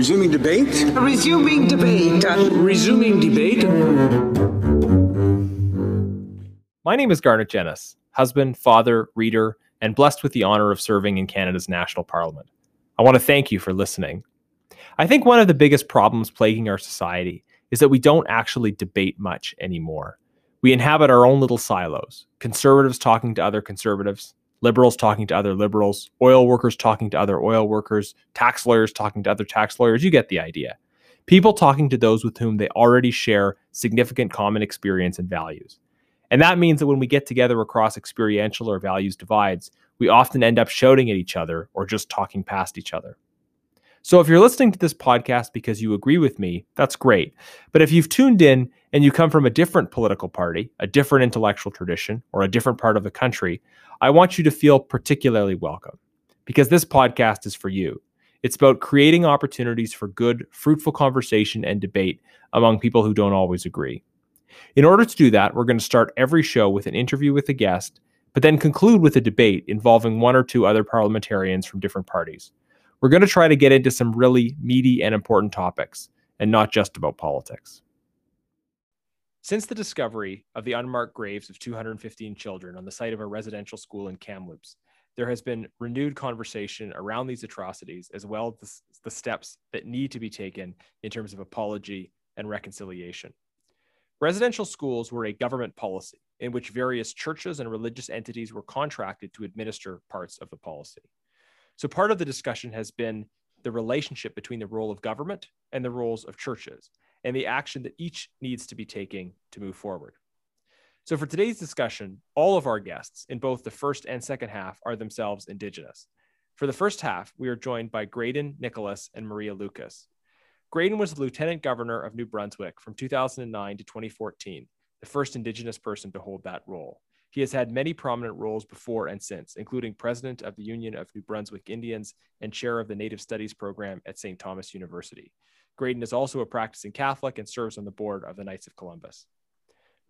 Resuming debate? Resuming debate. Resuming debate. My name is Garnett Genuis, husband, father, reader, and blessed with the honor of serving in Canada's national parliament. I want to thank you for listening. I think one of the biggest problems plaguing our society is that we don't actually debate much anymore. We inhabit our own little silos conservatives talking to other conservatives, liberals talking to other liberals, oil workers talking to other oil workers, tax lawyers talking to other tax lawyers. You get the idea. People talking to those with whom they already share significant common experience and values. And that means that when we get together across experiential or values divides, we often end up shouting at each other or just talking past each other. So if you're listening to this podcast because you agree with me, that's great. But if you've tuned in and you come from a different political party, a different intellectual tradition, or a different part of the country, I want you to feel particularly welcome because this podcast is for you. It's about creating opportunities for good, fruitful conversation and debate among people who don't always agree. In order to do that, we're going to start every show with an interview with a guest, but then conclude with a debate involving one or two other parliamentarians from different parties. We're going to try to get into some really meaty and important topics, and not just about politics. Since the discovery of the unmarked graves of 215 children on the site of a residential school in Kamloops, there has been renewed conversation around these atrocities, as well as the steps that need to be taken in terms of apology and reconciliation. Residential schools were a government policy in which various churches and religious entities were contracted to administer parts of the policy. So part of the discussion has been the relationship between the role of government and the roles of churches and the action that each needs to be taking to move forward. So for today's discussion, all of our guests in both the first and second half are themselves Indigenous. For the first half, we are joined by Graydon Nicholas and Maria Lucas. Graydon was the Lieutenant Governor of New Brunswick from 2009 to 2014, the first Indigenous person to hold that role. He has had many prominent roles before and since, including president of the Union of New Brunswick Indians and chair of the Native Studies program at St. Thomas University. Graydon is also a practicing Catholic and serves on the board of the Knights of Columbus.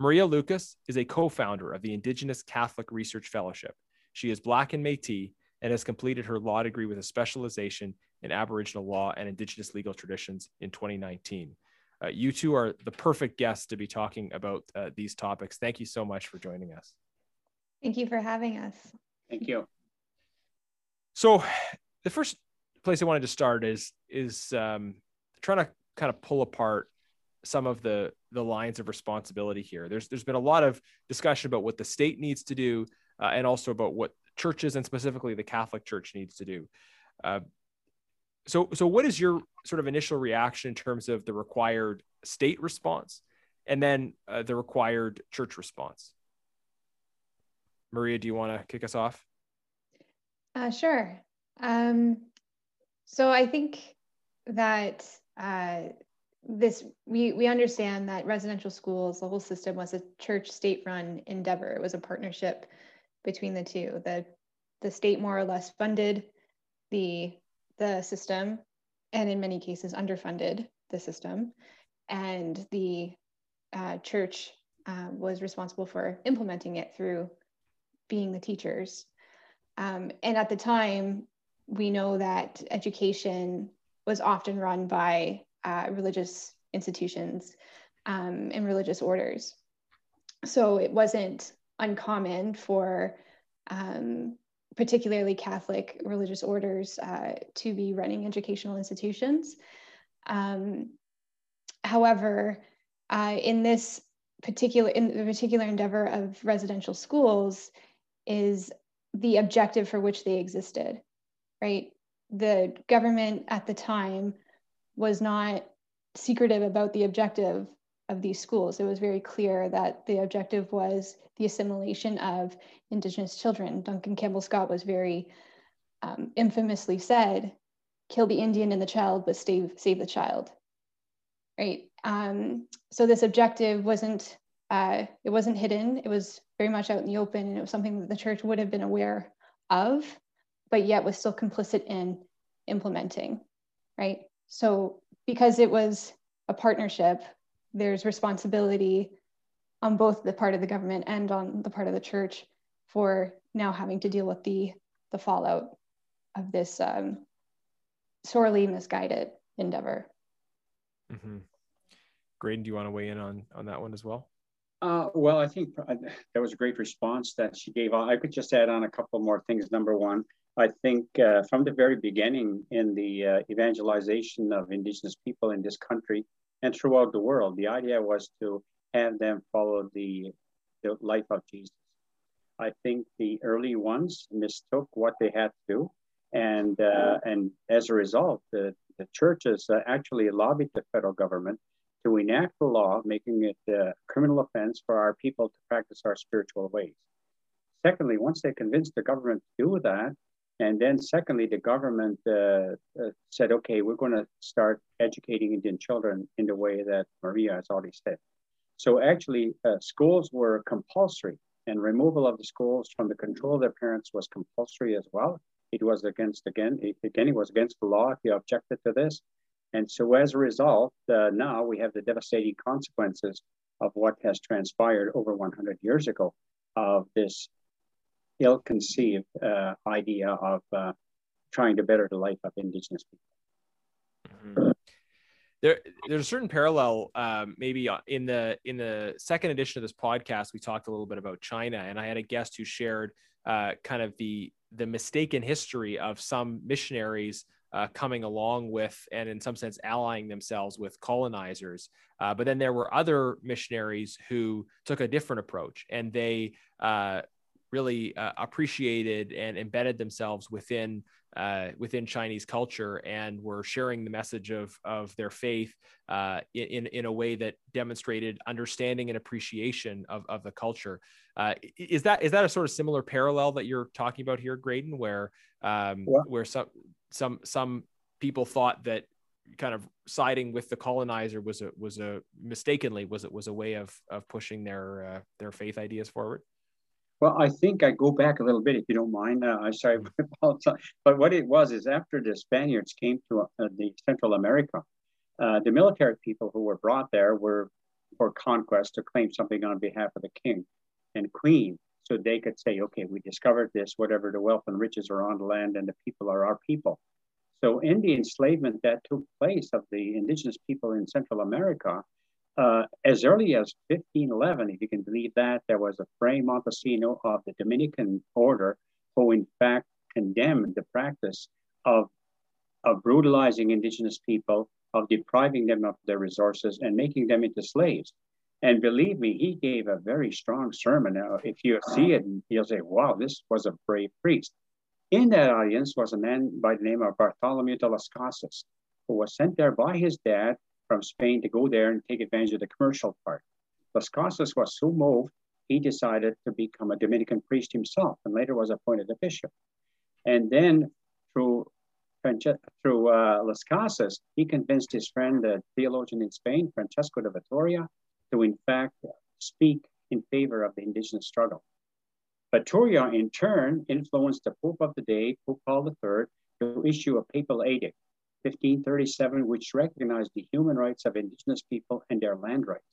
Maria Lucas is a co founder of the Indigenous Catholic Research Fellowship. She is Black and Metis and has completed her law degree with a specialization in Aboriginal law and Indigenous legal traditions in 2019. Uh, you two are the perfect guests to be talking about uh, these topics. Thank you so much for joining us. Thank you for having us. Thank you. So, the first place I wanted to start is is um, trying to kind of pull apart some of the the lines of responsibility here. There's there's been a lot of discussion about what the state needs to do, uh, and also about what churches and specifically the Catholic Church needs to do. Uh, so so what is your sort of initial reaction in terms of the required state response, and then uh, the required church response? Maria, do you want to kick us off? Uh, sure. Um, so I think that uh, this we we understand that residential schools, the whole system was a church state run endeavor. It was a partnership between the two. The the state more or less funded the the system, and in many cases underfunded the system, and the uh, church uh, was responsible for implementing it through being the teachers. Um, and at the time, we know that education was often run by uh, religious institutions um, and religious orders. So it wasn't uncommon for um, particularly Catholic religious orders uh, to be running educational institutions. Um, however, uh, in this particular in the particular endeavor of residential schools, is the objective for which they existed, right? The government at the time was not secretive about the objective of these schools. It was very clear that the objective was the assimilation of Indigenous children. Duncan Campbell Scott was very um, infamously said, kill the Indian and the child, but save, save the child, right? Um, so this objective wasn't, uh, it wasn't hidden. It was very much out in the open and it was something that the church would have been aware of, but yet was still complicit in implementing, right? So because it was a partnership, there's responsibility on both the part of the government and on the part of the church for now having to deal with the, the fallout of this um, sorely misguided endeavor. Mm-hmm. Graydon, do you want to weigh in on on that one as well? Uh, well, I think uh, that was a great response that she gave. I could just add on a couple more things. Number one, I think uh, from the very beginning in the uh, evangelization of Indigenous people in this country and throughout the world, the idea was to have them follow the, the life of Jesus. I think the early ones mistook what they had to do. And, uh, and as a result, the, the churches uh, actually lobbied the federal government to enact a law making it a criminal offense for our people to practice our spiritual ways. Secondly, once they convinced the government to do that, and then secondly, the government uh, uh, said, okay, we're going to start educating Indian children in the way that Maria has already said. So actually, uh, schools were compulsory and removal of the schools from the control of their parents was compulsory as well. It was against, again, it, again, it was against the law if you objected to this. And so as a result, uh, now we have the devastating consequences of what has transpired over 100 years ago of this ill-conceived uh, idea of uh, trying to better the life of Indigenous people. Mm-hmm. There, there's a certain parallel, um, maybe uh, in the in the second edition of this podcast, we talked a little bit about China, and I had a guest who shared uh, kind of the the mistaken history of some missionaries uh, coming along with and in some sense allying themselves with colonizers. Uh, but then there were other missionaries who took a different approach and they uh, really uh, appreciated and embedded themselves within uh, within Chinese culture and were sharing the message of of their faith uh, in in a way that demonstrated understanding and appreciation of, of the culture. Uh, is that is that a sort of similar parallel that you're talking about here, Graydon, where um, yeah. where some some some people thought that kind of siding with the colonizer was a was a mistakenly was it was a way of of pushing their uh, their faith ideas forward. Well, I think I go back a little bit, if you don't mind. Uh, I'm sorry, but what it was is after the Spaniards came to uh, the Central America, uh, the military people who were brought there were for conquest to claim something on behalf of the king and queen, so they could say, okay, we discovered this, whatever the wealth and riches are on the land, and the people are our people. So in the enslavement that took place of the indigenous people in Central America, uh, as early as 1511, if you can believe that, there was a Fray Montesino of the Dominican order who, in fact, condemned the practice of, of brutalizing indigenous people, of depriving them of their resources, and making them into slaves. And believe me, he gave a very strong sermon. Now, if you see it, you'll say, wow, this was a brave priest. In that audience was a man by the name of Bartholomew de las Casas, who was sent there by his dad from Spain to go there and take advantage of the commercial part. Las Casas was so moved, he decided to become a Dominican priest himself and later was appointed a bishop. And then through through uh, Las Casas, he convinced his friend, the theologian in Spain, Francisco de Vitoria, to in fact speak in favor of the indigenous struggle. Vitoria, in turn, influenced the Pope of the day, Pope Paul III, to issue a papal edict 1537, which recognized the human rights of indigenous people and their land rights.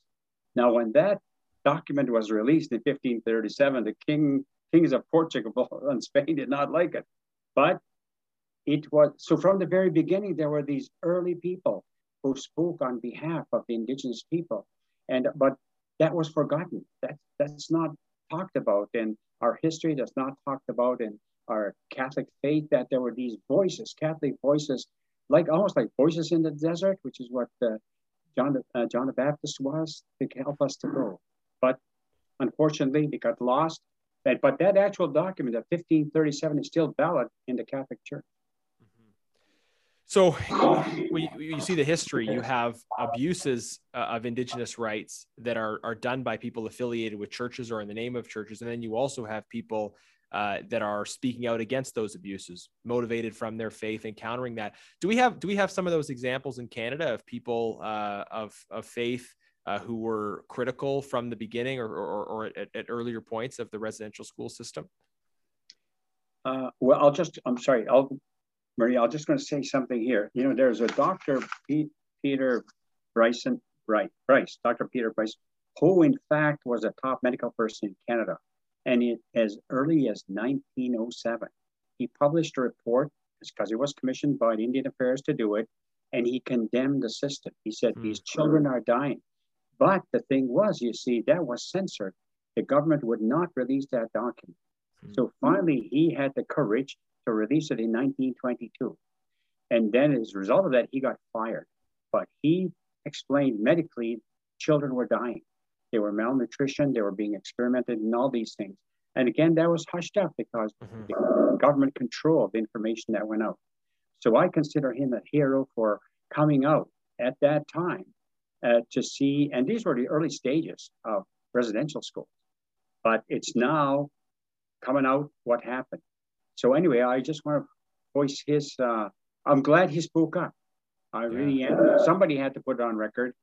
Now, when that document was released in 1537, the king, kings of Portugal and Spain did not like it. But it was so from the very beginning, there were these early people who spoke on behalf of the indigenous people. And but that was forgotten. That that's not talked about in our history, that's not talked about in our Catholic faith, that there were these voices, Catholic voices like almost like voices in the desert, which is what uh, John uh, John the Baptist was to help us to go. But unfortunately, it got lost. But, but that actual document of 1537 is still valid in the Catholic Church. Mm-hmm. So, you, you, see the history, you have abuses uh, of indigenous rights that are, are done by people affiliated with churches or in the name of churches. And then you also have people uh, that are speaking out against those abuses, motivated from their faith and countering that. Do we have do we have some of those examples in Canada of people uh, of of faith uh, who were critical from the beginning or or, or at, at, earlier points of the residential school system? Uh, well, I'll just I'm sorry, I'll Maria, I'm just going to say something here. You know, there's a Dr. Pete, Peter Bryson, right, Bryce, Dr. Peter Bryce, who in fact was a top medical person in Canada and it, as early as 1907, he published a report because he was commissioned by Indian Affairs to do it, and he condemned the system. He said, Mm. These children are dying. But the thing was, you see, that was censored. The government would not release that document. Mm. So finally, he had the courage to release it in 1922. And then as a result of that, he got fired. But he explained medically children were dying. They were malnutrition, they were being experimented and all these things. And again, that was hushed up because Mhm. the government controlled the information that went out. So I consider him a hero for coming out at that time uh, to see, and these were the early stages of residential schools. But it's now coming out what happened. So anyway, I just want to voice his. Uh, I'm glad he spoke up. I really am. Somebody had to put it on record.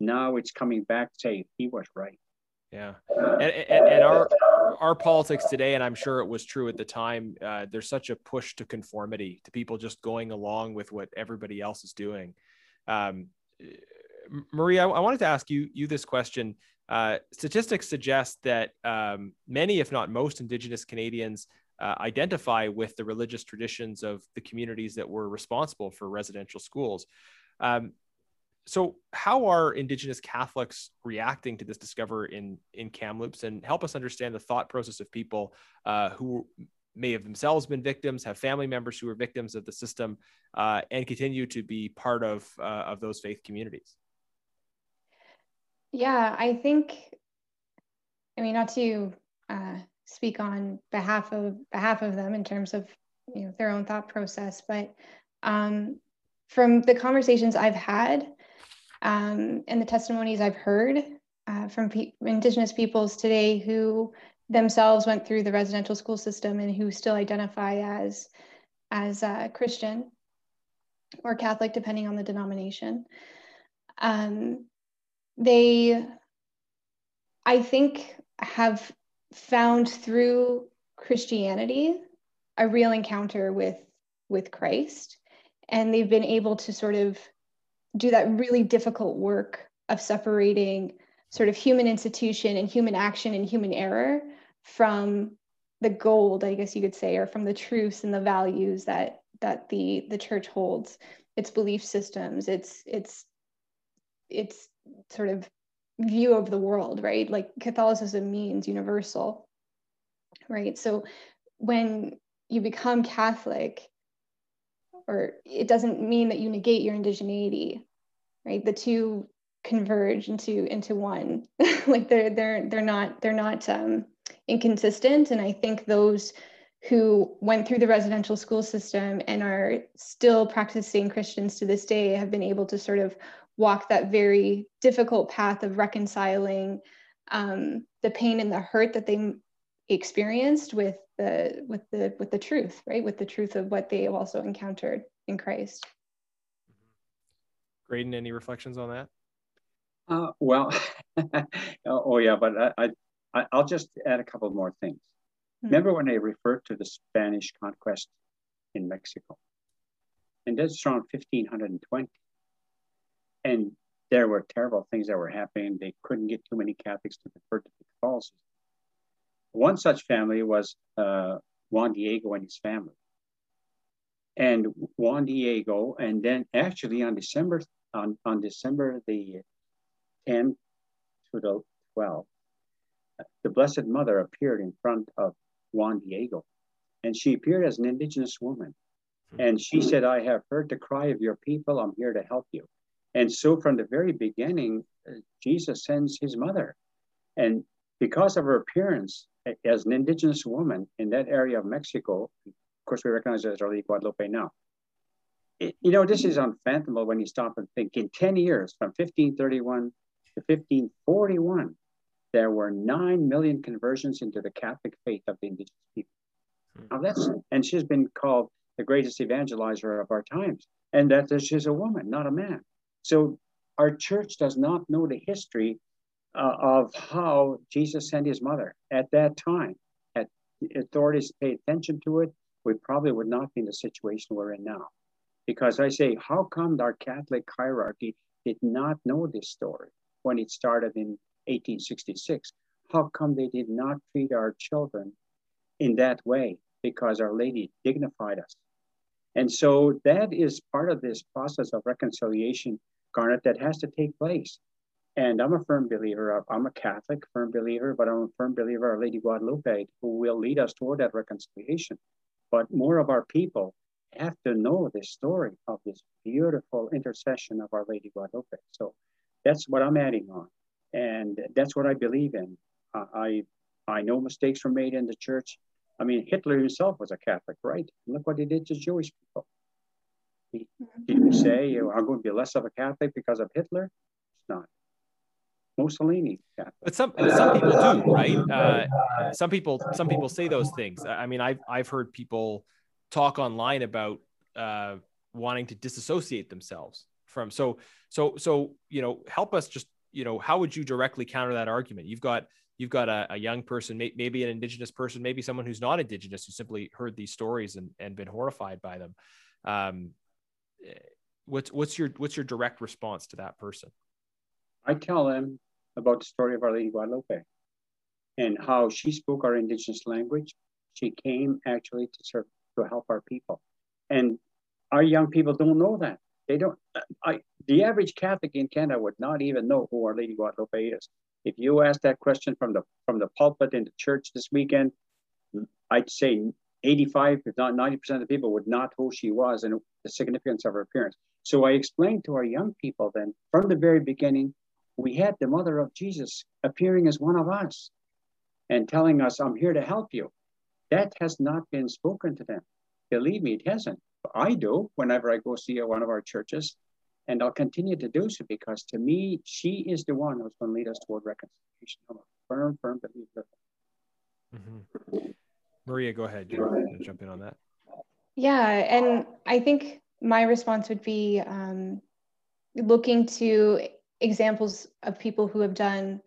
Now it's coming back to say he was right. Yeah, and, and, and our our politics today, and I'm sure it was true at the time. Uh, there's such a push to conformity, to people just going along with what everybody else is doing. Um, Maria, I wanted to ask you you this question. Uh, statistics suggest that um, many, if not most, Indigenous Canadians uh, identify with the religious traditions of the communities that were responsible for residential schools. Um, so, how are Indigenous Catholics reacting to this discovery in in Kamloops, and help us understand the thought process of people uh, who may have themselves been victims, have family members who are victims of the system, uh, and continue to be part of uh, of those faith communities. Yeah, I think, I mean, not to uh, speak on behalf of behalf of them in terms of you know their own thought process, but um, from the conversations I've had um, and the testimonies I've heard uh, from pe- Indigenous peoples today who themselves went through the residential school system and who still identify as as uh, Christian or Catholic, depending on the denomination. Um, they, I think, have found through Christianity a real encounter with with Christ, and they've been able to sort of do that really difficult work of separating sort of human institution and human action and human error from the gold, I guess you could say, or from the truths and the values that that the the church holds, its belief systems, its its its sort of view of the world, right? Like Catholicism means universal, right? So when you become Catholic, or it doesn't mean that you negate your indigeneity, right? The two converge into into one. like they're they're they're not they're not um, inconsistent, and I think those who went through the residential school system and are still practicing Christians to this day have been able to sort of walk that very difficult path of reconciling um, the pain and the hurt that they experienced with the with the with the truth right with the truth of what they have also encountered in christ Graydon, any reflections on that? Uh, well, oh yeah, but I, I, I'll just add a couple more things. Hmm. Remember when I referred to the Spanish conquest in Mexico? And that's around 1520. And there were terrible things that were happening. They couldn't get too many Catholics to convert to the Catholicism. One such family was uh, Juan Diego and his family. And Juan Diego, and then actually on December on, on December the 10 to the 12, the Blessed Mother appeared in front of Juan Diego. And she appeared as an indigenous woman. And she said, I have heard the cry of your people. I'm here to help you. And so from the very beginning, uh, Jesus sends his mother. And because of her appearance as an indigenous woman in that area of Mexico, of course, we recognize as Lady Guadalupe now. It, you know, this is unfathomable when you stop and think. In 10 years, from 1531 to 1541, there were 9 million conversions into the Catholic faith of the indigenous people. Hmm. Now that's, and she's been called the greatest evangelizer of our times, and that she's a woman, not a man. So our church does not know the history uh, of how Jesus sent his mother at that time. Had authorities paid attention to it, we probably would not be in the situation we're in now. Because I say, how come our Catholic hierarchy did not know this story when it started in 1866? How come they did not treat our children in that way? Because Our Lady dignified us. And so that is part of this process of reconciliation, Garnett, that has to take place. And I'm a firm believer I'm a Catholic, firm believer, but I'm a firm believer of Lady Guadalupe, who will lead us toward that reconciliation. But more of our people have to know this story of this beautiful intercession of Our Lady Guadalupe. So that's what I'm adding on. And that's what I believe in. Uh, I, I know mistakes were made in the church. I mean, Hitler himself was a Catholic, right? Look what he did to Jewish people. He, did you say I'm going to be less of a Catholic because of Hitler? It's not. Mussolini. Catholic. But some some people do, right? Uh, some people some people say those things. I mean, I've I've heard people talk online about uh, wanting to disassociate themselves from. So so so you know, help us just you know, how would you directly counter that argument? You've got you've got a, a young person, may, maybe an indigenous person, maybe someone who's not indigenous who simply heard these stories and, and been horrified by them. Um, what's what's your what's your direct response to that person? I tell them about the story of Our Lady Guadalupe and how she spoke our indigenous language. She came actually to serve to help our people, and our young people don't know that. They don't. I the average Catholic in Canada would not even know who Our Lady Guadalupe is. If you ask that question from the from the pulpit in the church this weekend, I'd say 85, if not 90% of the people would not know who she was and the significance of her appearance. So I explained to our young people then from the very beginning, we had the mother of Jesus appearing as one of us and telling us, I'm here to help you. That has not been spoken to them. Believe me, it hasn't. I do whenever I go see one of our churches. And I'll continue to do so because to me, she is the one who's going to lead us toward reconciliation. I'm a firm, firm believer. Mm-hmm. Maria, go ahead. You want to jump in on that? Yeah. And I think my response would be um, looking to examples of people who have done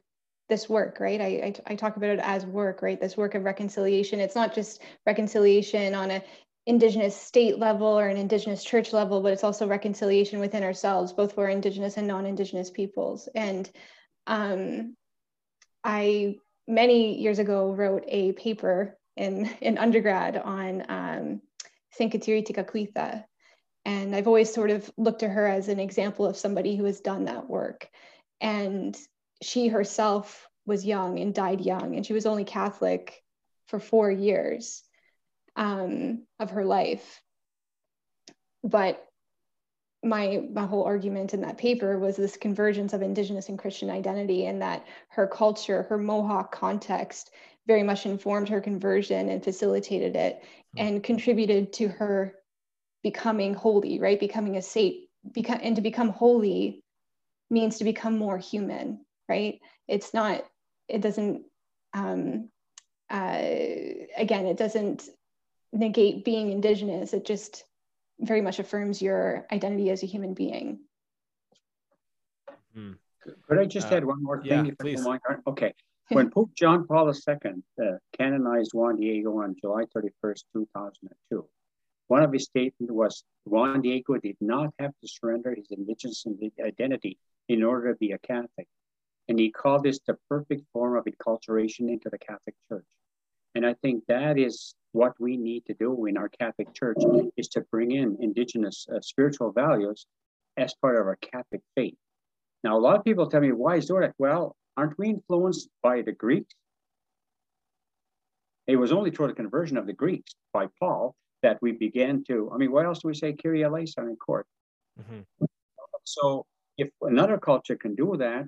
this work, right? I, I, I, talk about it as work, right? This work of reconciliation. It's not just reconciliation on a indigenous state level or an indigenous church level but it's also reconciliation within ourselves both for indigenous and non-indigenous peoples and um, i many years ago wrote a paper in in undergrad on um, Saint Kateri Tekakwitha. And I've always sort of looked to her as an example of somebody who has done that work. And she herself was young and died young, and she was only Catholic for four years um, of her life. But my my whole argument in that paper was this convergence of indigenous and christian identity and that her culture her mohawk context very much informed her conversion and facilitated it hmm. and contributed to her becoming holy right? Becoming a saint become and to become holy means to become more human right? It's not it doesn't um uh again it doesn't negate being indigenous. It just very much affirms your identity as a human being. Hmm. could i just uh, add one more thing yeah, please. okay. When pope john paul ii uh, canonized juan diego on july 31st 2002 one of his statements was juan diego did not have to surrender his indigenous identity in order to be a catholic and he called this the perfect form of enculturation into the catholic church and I think that is what we need to do in our Catholic Church is to bring in indigenous uh, spiritual values as part of our Catholic faith. Now, a lot of people tell me, why is that? Well, aren't we influenced by the Greeks? It was only through the conversion of the Greeks by Paul that we began to, I mean, what else do we say? Kyrie eleison in court. Mm-hmm. So if another culture can do that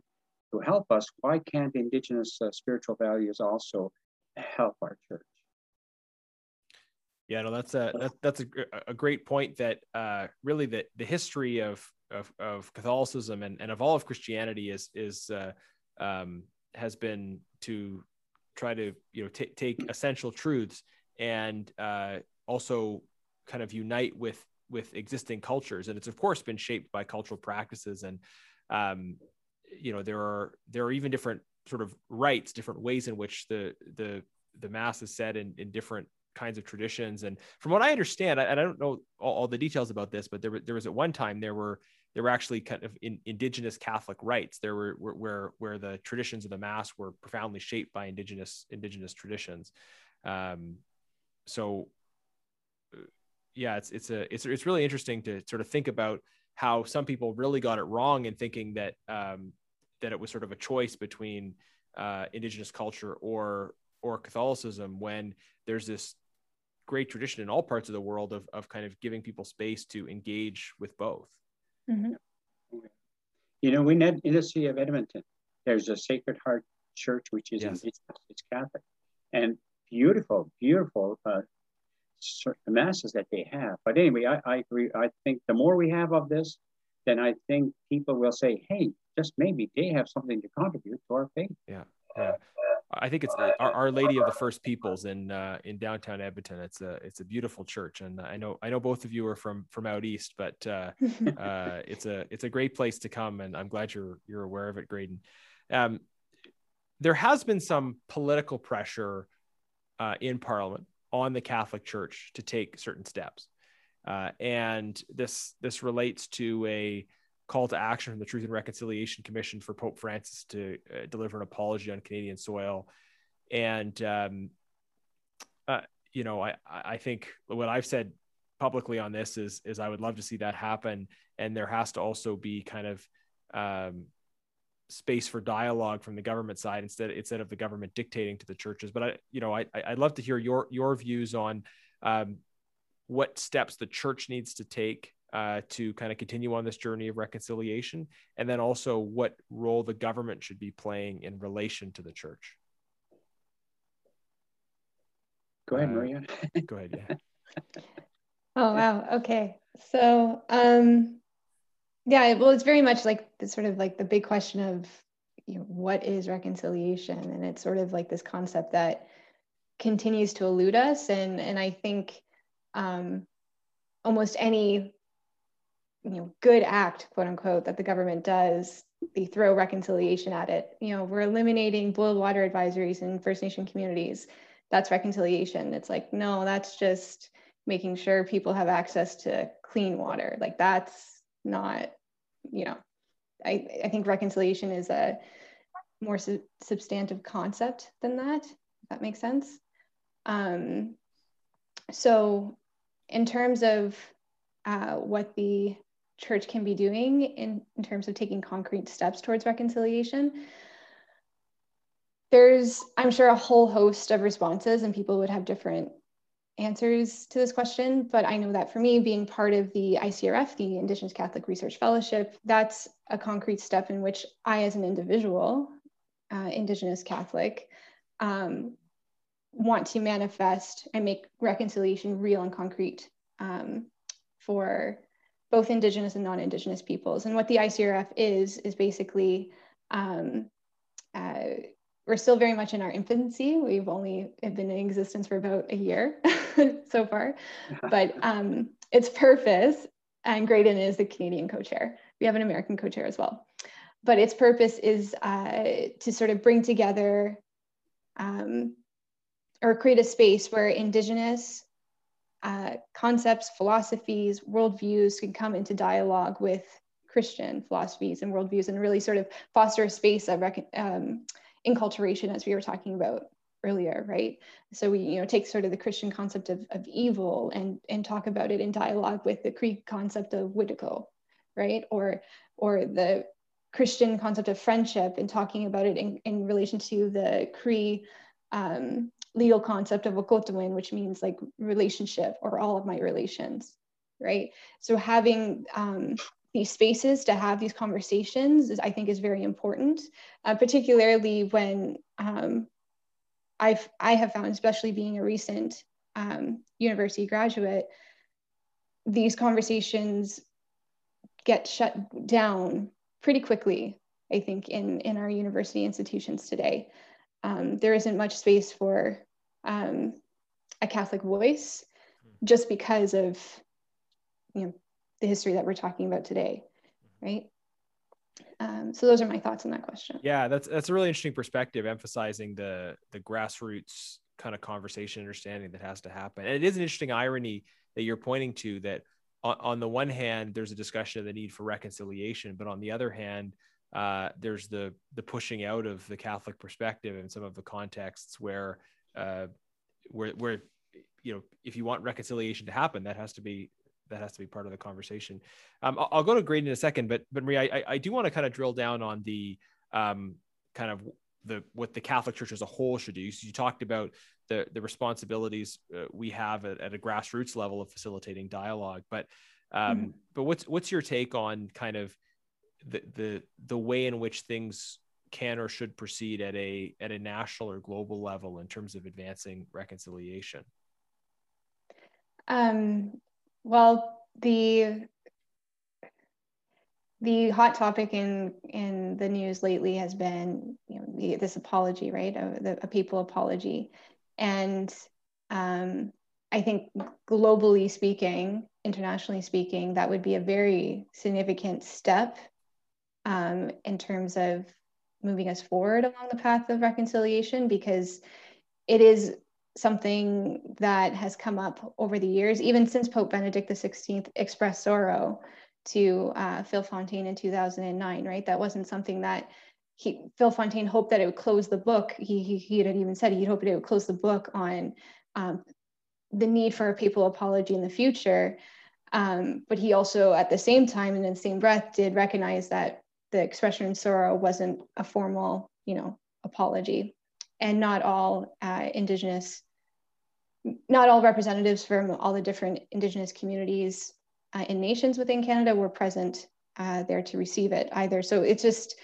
to help us, why can't indigenous uh, spiritual values also help our church. Yeah, no, that's a that, that's a, a great point. That uh, really that the history of of, of Catholicism and, and of all of Christianity is is uh, um, has been to try to you know t- take essential truths and uh, also kind of unite with with existing cultures, and it's of course been shaped by cultural practices and um, you know there are there are even different sort of rites, different ways in which the the the mass is said in, in different kinds of traditions. And from what I understand, and I don't know all, all the details about this, but there, there was at one time there were there were actually kind of in, indigenous Catholic rites. There were where where the traditions of the mass were profoundly shaped by indigenous indigenous traditions. Um, so, yeah, it's it's a it's it's really interesting to sort of think about how some people really got it wrong in thinking that um, that it was sort of a choice between uh, indigenous culture or or Catholicism when there's this great tradition in all parts of the world of, of kind of giving people space to engage with both. Mhm. You know, we net in the city of Edmonton, there's a Sacred Heart Church, which is Yes. it's, it's Catholic, and beautiful, beautiful uh, cer- masses that they have. But anyway, I, I agree. I think the more we have of this, then I think people will say, "Hey, just maybe they have something to contribute to our faith." Yeah. yeah. I think it's uh, Our, Our Lady of the First Peoples in uh, in downtown Edmonton. It's a it's a beautiful church, and I know I know both of you are from from out east, but uh, uh, it's a it's a great place to come, and I'm glad you're you're aware of it, Graydon. Um, there has been some political pressure uh, in Parliament on the Catholic Church to take certain steps, uh, and this this relates to a call to action from the Truth and Reconciliation Commission for Pope Francis to uh, deliver an apology on Canadian soil, and um, uh, you know I I think what I've said publicly on this is is I would love to see that happen, and there has to also be kind of um, space for dialogue from the government side instead instead of the government dictating to the churches. But I you know I I- I'd love to hear your your views on um, what steps the church needs to take uh, to kind of continue on this journey of reconciliation, and then also what role the government should be playing in relation to the church. Go ahead, Uh, Maria. Go ahead. Yeah. Oh wow. Okay. So um yeah, well it's very much like the sort of like the big question of you know what is reconciliation? And it's sort of like this concept that continues to elude us. And and I think um almost any you know good act quote unquote that the government does they throw reconciliation at it. You know we're eliminating boiled water advisories in first nation communities. That's reconciliation. It's like no that's just making sure people have access to clean water. Like that's not you know i i think reconciliation is a more su- substantive concept than that if that makes sense. Um so in terms of uh, what the church can be doing in, in terms of taking concrete steps towards reconciliation there's i'm sure a whole host of responses and people would have different answers to this question but i know that for me being part of the icrf the indigenous catholic research fellowship that's a concrete step in which i as an individual uh, indigenous catholic um, want to manifest and make reconciliation real and concrete um, for both indigenous and non-indigenous peoples. And what the icrf is is basically um, uh, we're still very much in our infancy. We've only been in existence for about a year so far, but um, its purpose, and Graydon is the Canadian co-chair. We have an American co-chair as well, but its purpose is uh, to sort of bring together um, or create a space where Indigenous uh, concepts, philosophies, worldviews can come into dialogue with Christian philosophies and worldviews and really sort of foster a space of um, enculturation as we were talking about earlier right? So we you know take sort of the christian concept of, of evil and and talk about it in dialogue with the Cree concept of Wittico, right? Or or the christian concept of friendship and talking about it in, in relation to the cree um, legal concept of wahkohtowin which means like relationship or all of my relations right? So having um, these spaces to have these conversations is, I think is very important, uh, particularly when um, I've I have found, especially being a recent um, university graduate, these conversations get shut down pretty quickly. I think in in our university institutions today, um, there isn't much space for um, a Catholic voice, just because of you know the history that we're talking about today, right? Um, so those are my thoughts on that question. Yeah, that's that's a really interesting perspective, emphasizing the the grassroots kind of conversation understanding that has to happen. And it is an interesting irony that you're pointing to that on, on the one hand, there's a discussion of the need for reconciliation, but on the other hand, uh, there's the the pushing out of the Catholic perspective in some of the contexts where uh, where where you know, if you want reconciliation to happen, that has to be that has to be part of the conversation. Um, I'll, I'll, go to Graydon a second, but but Maria, I, I do want to kind of drill down on the um, kind of the what the Catholic Church as a whole should do. So you talked about the the responsibilities uh, we have at, at, a grassroots level of facilitating dialogue, but um, mm-hmm. but what's what's your take on kind of the the the way in which things can or should proceed at a at a national or global level in terms of advancing reconciliation? Um, well, the the hot topic in in the news lately has been you know the, this apology, right? A, the, a papal apology, and um, I think globally speaking, internationally speaking, that would be a very significant step um, in terms of moving us forward along the path of reconciliation because it is something that has come up over the years, even since Pope Benedict XVI expressed sorrow to uh, Phil Fontaine in 2009, right? That wasn't something that he, Phil Fontaine hoped that it would close the book. He, he, he had even said he'd hoped it would close the book on um, the need for a papal apology in the future. Um, but he also, at the same time and in the same breath, did recognize that the expression of sorrow wasn't a formal, you know, apology, and not all uh, Indigenous, not all representatives from all the different Indigenous communities uh, and nations within Canada were present uh, there to receive it either. So it's just,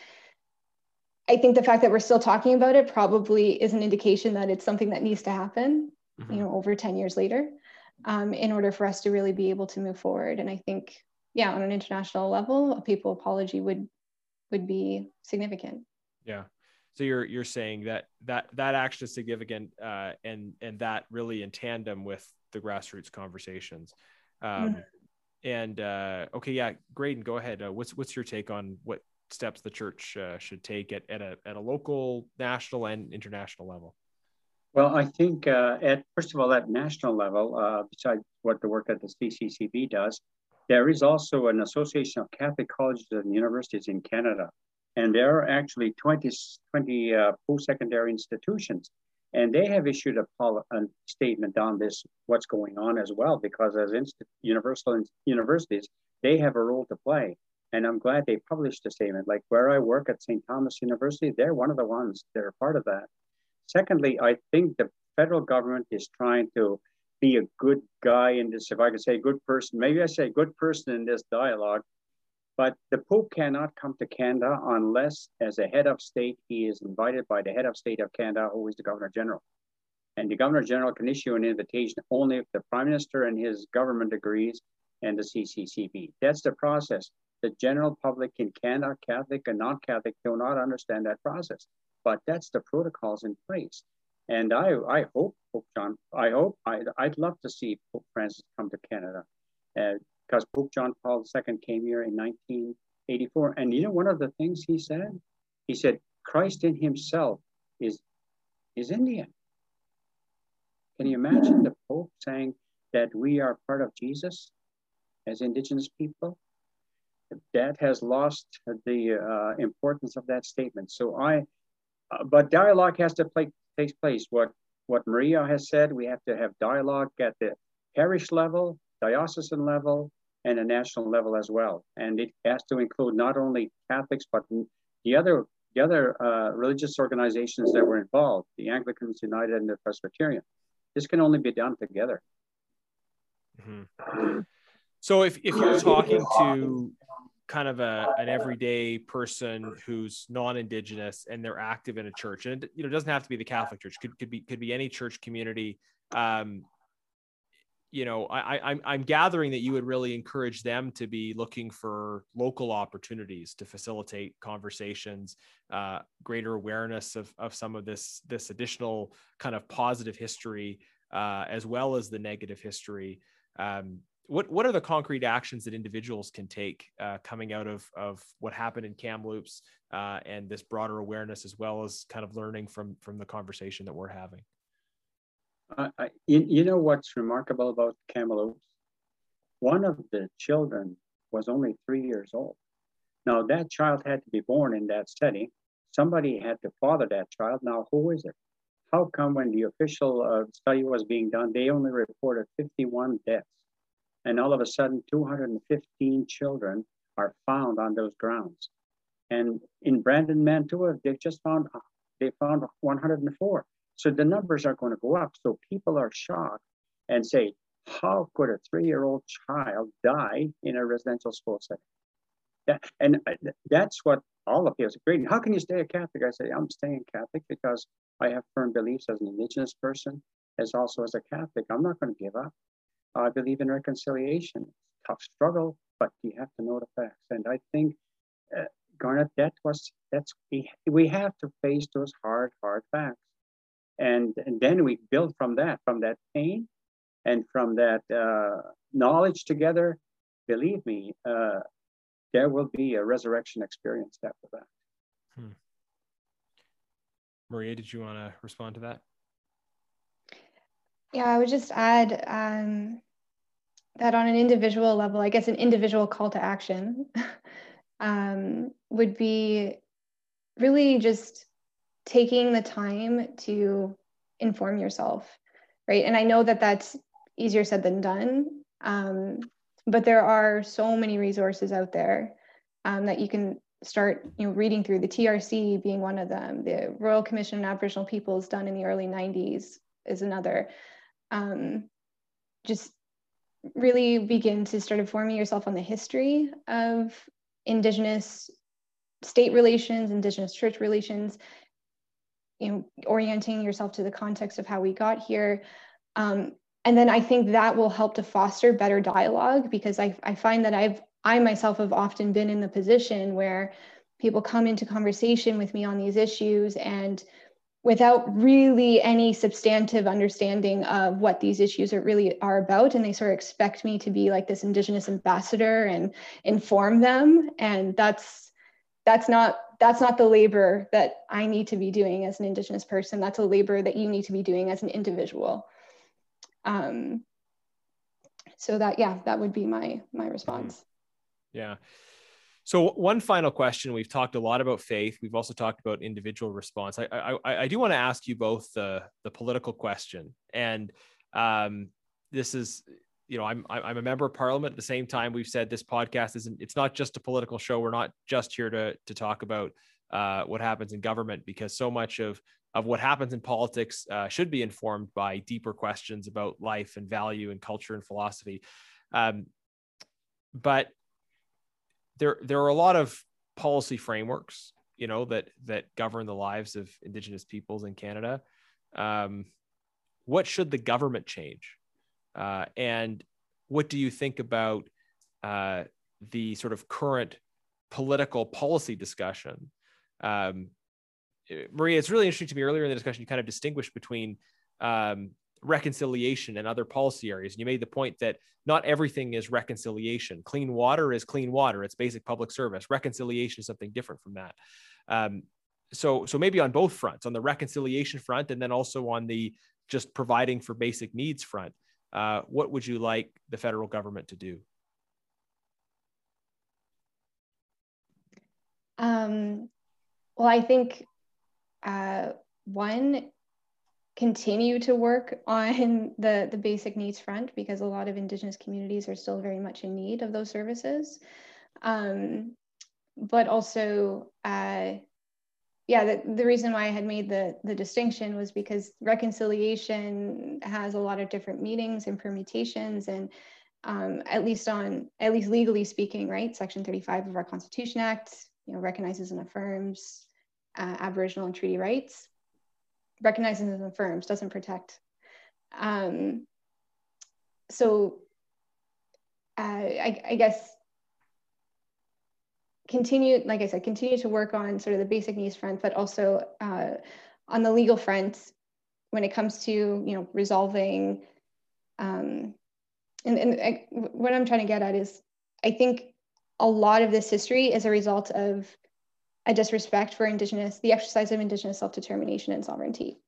I think the fact that we're still talking about it probably is an indication that it's something that needs to happen, mm-hmm. you know, over 10 years later, um, in order for us to really be able to move forward. And I think, yeah, on an international level, a papal apology would would be significant. Yeah. So you're you're saying that that that action is significant, uh, and and that really in tandem with the grassroots conversations. Um, mm-hmm. And uh, okay, yeah, Graydon, go ahead. Uh, what's what's your take on what steps the church uh, should take at, at a at a local, national, and international level? Well, I think uh, at first of all, at national level, uh, besides what the work that the CCCB does, there is also an association of Catholic colleges and universities in Canada, and there are actually 20, 20 uh, post-secondary institutions, and they have issued a, a, statement on this, what's going on as well, because as universal universities, they have a role to play. And I'm glad they published a statement. Like where I work at St. Thomas University, they're one of the ones that are part of that. Secondly, I think the federal government is trying to be a good guy in this, if I can say good person, maybe I say good person in this dialogue, but the Pope cannot come to Canada unless, as a head of state, he is invited by the head of state of Canada, who is the Governor General. And the Governor General can issue an invitation only if the Prime Minister and his government agrees and the CCCB. That's the process. The general public in Canada, Catholic and non-Catholic, do not understand that process. But that's the protocols in place. And I, I hope Pope John, I hope, I, I'd love to see Pope Francis come to Canada uh, because Pope John Paul II came here in 1984. And you know, one of the things he said, he said, Christ in himself is, is Indian. Can you imagine the Pope saying that we are part of Jesus as Indigenous people? That has lost the uh, importance of that statement. So I, uh, but dialogue has to play, takes place. What what Maria has said, we have to have dialogue at the parish level, diocesan level, and a national level as well. And it has to include not only Catholics, but the other the other uh, religious organizations that were involved, the Anglicans United and the Presbyterian. This can only be done together. Mm-hmm. So if, if you're talking to kind of a, an everyday person who's non-indigenous and they're active in a church and you know doesn't have to be the catholic church could, could be could be any church community um, you know I, I'm, I'm gathering that you would really encourage them to be looking for local opportunities to facilitate conversations uh, greater awareness of, of some of this this additional kind of positive history uh, as well as the negative history. Um, what what are the concrete actions that individuals can take uh, coming out of of what happened in Kamloops uh, and this broader awareness as well as kind of learning from from the conversation that we're having uh, I, you, know what's remarkable about Kamloops one of the children was only three years old. Now that child had to be born in that setting. Somebody had to father that child. Now who is it? How come when the official uh, study was being done, they only reported 51 deaths, and all of a sudden 215 children are found on those grounds. And in Brandon, Manitoba, they just found they found 104. So the numbers are going to go up. So people are shocked and say, how could a three-year-old child die in a residential school setting? That, and that's what all of us agree. How can you stay a Catholic? I say, I'm staying Catholic because I have firm beliefs as an Indigenous person, as also as a Catholic. I'm not going to give up. I believe in reconciliation. Tough struggle, but you have to know the facts. And I think, uh, Garnett, that was that's we have to face those hard, hard facts, and and then we build from that, from that pain, and from that uh, knowledge together. Believe me, uh, there will be a resurrection experience after that. Hmm. Maria, did you want to respond to that? Yeah, I would just add um, that on an individual level, I guess an individual call to action um, would be really just taking the time to inform yourself, right? And I know that that's easier said than done, um, but there are so many resources out there um, that you can start you know reading through the trc being one of them the royal commission on aboriginal peoples done in the early 90s is another um, just really begin to start informing yourself on the history of indigenous state relations indigenous church relations you know orienting yourself to the context of how we got here. Um, and then i think that will help to foster better dialogue because I, I find that i've I myself have often been in the position where people come into conversation with me on these issues and without really any substantive understanding of what these issues are really are about. And they sort of expect me to be like this indigenous ambassador and inform them. And that's that's not that's not the labor that i need to be doing as an indigenous person that's a labor that you need to be doing as an individual um, so that yeah that would be my my response yeah. So one final question. We've talked a lot about faith. We've also talked about individual response. I I, I do want to ask you both the the political question, and um, this is you know I'm I'm a member of Parliament. At the same time, we've said this podcast isn't. It's not just a political show. We're not just here to to talk about uh, what happens in government because so much of of what happens in politics uh, should be informed by deeper questions about life and value and culture and philosophy. Um, but there there are a lot of policy frameworks, you know, that that govern the lives of Indigenous peoples in Canada. Um, what should the government change, uh, and what do you think about uh, the sort of current political policy discussion? Um, Maria, it's really interesting to me. Earlier in the discussion, you kind of distinguished between um, reconciliation and other policy areas. And you made the point that not everything is reconciliation. Clean water is clean water; it's basic public service. Reconciliation is something different from that. Um, so, so maybe on both fronts, on the reconciliation front, and then also on the just providing for basic needs front. Uh, what would you like the federal government to do? Um, well, I think uh, one continue to work on the, the basic needs front because a lot of Indigenous communities are still very much in need of those services. Um, but also, uh, yeah, the, the reason why I had made the, the distinction was because reconciliation has a lot of different meanings and permutations and um, at least on, at least legally speaking, right? Section 35 of our Constitution Act, you know, recognizes and affirms uh, Aboriginal and treaty rights recognizes and affirms, doesn't protect. Um, so uh, I, I, guess continue, like I said, continue to work on sort of the basic needs front, but also uh, on the legal front when it comes to, you know, resolving, um, and, and I, what I'm trying to get at is, I think a lot of this history is a result of a disrespect for indigenous the exercise of indigenous self-determination and sovereignty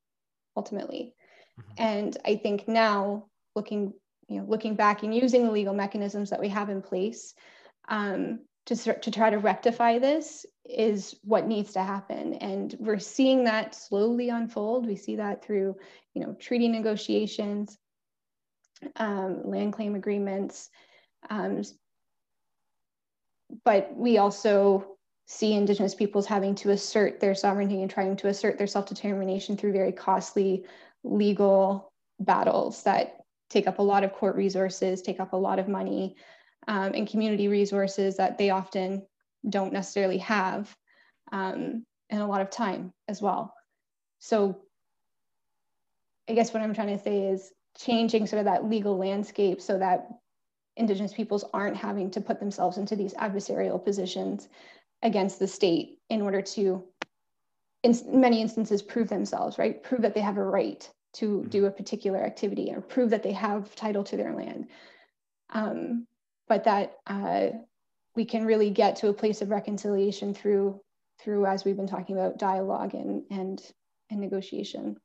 ultimately mm-hmm. and i think now looking you know looking back and using the legal mechanisms that we have in place um, to, to try to rectify this is what needs to happen. And we're seeing that slowly unfold. We see that through, you know, treaty negotiations, um, land claim agreements. Um, but we also see Indigenous peoples having to assert their sovereignty and trying to assert their self-determination through very costly legal battles that take up a lot of court resources, take up a lot of money, um, and community resources that they often don't necessarily have, um, and a lot of time as well. So I guess what I'm trying to say is changing sort of that legal landscape so that Indigenous peoples aren't having to put themselves into these adversarial positions against the state in order to, in many instances, prove themselves, right? Prove that they have a right to do a particular activity or prove that they have title to their land. Um, but that uh, we can really get to a place of reconciliation through, through as we've been talking about, dialogue and, and, and negotiation.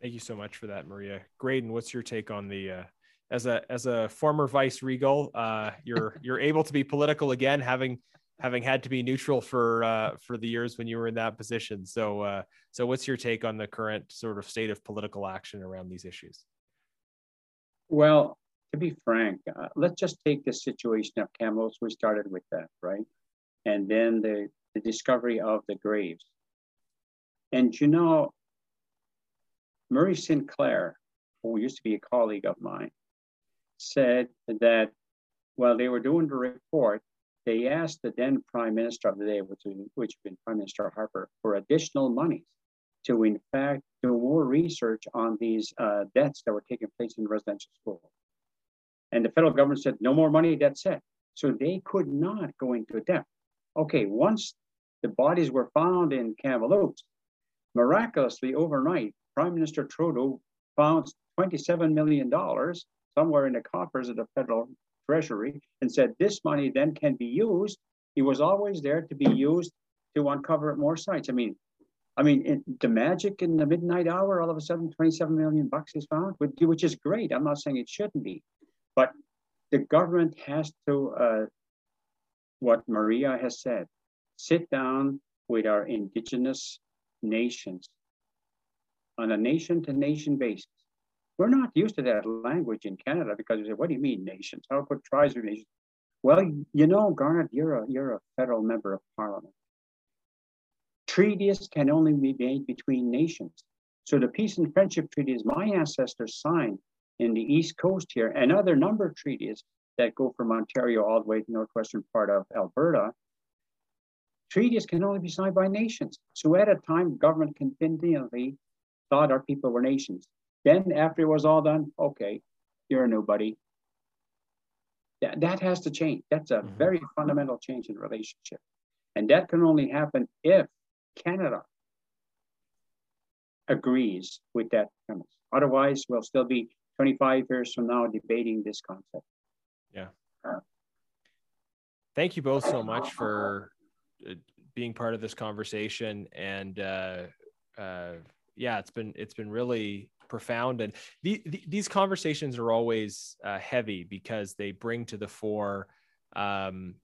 Thank you so much for that, Maria. Graydon, what's your take on the uh, as a as a former vice regal, uh, you're you're able to be political again, having having had to be neutral for uh, for the years when you were in that position. So uh, so what's your take on the current sort of state of political action around these issues? Well, to be frank, uh, let's just take the situation of Kamloops. We started with that, right? And then the, the discovery of the graves. And you know, Murray Sinclair, who used to be a colleague of mine, said that while they were doing the report, they asked the then Prime Minister of the day, which, which had been Prime Minister Harper, for additional monies to, in fact, do more research on these uh, deaths that were taking place in residential schools. And the federal government said, no more money, that's it. So they could not go into depth. Okay, once the bodies were found in Kamloops, miraculously overnight, Prime Minister Trudeau found $27 million somewhere in the coffers of the federal treasury and said this money then can be used. It was always there to be used to uncover more sites. I mean, I mean, in, the magic in the midnight hour, all of a sudden, 27 million bucks is found, which is great. I'm not saying it shouldn't be, but the government has to, uh, what Maria has said, sit down with our indigenous nations on a nation to nation basis. We're not used to that language in Canada because we say, what do you mean nations? How could tribes be nations? Well, you know, Garnett, you're a, you're a federal member of parliament. Treaties can only be made between nations. So the peace and friendship treaties my ancestors signed in the East Coast here and other number of treaties that go from Ontario all the way to the northwestern part of Alberta, treaties can only be signed by nations. So at a time, government conveniently thought our people were nations. Then after it was all done, okay, you're a nobody. That, that has to change. That's a mm-hmm. very fundamental change in relationship. And that can only happen if Canada agrees with that premise. Otherwise, we'll still be 25 years from now debating this concept. Yeah. Thank you both so much for uh, being part of this conversation and uh, uh, yeah, it's been it's been really profound. And the, the, these conversations are always uh, heavy because they bring to the fore, um,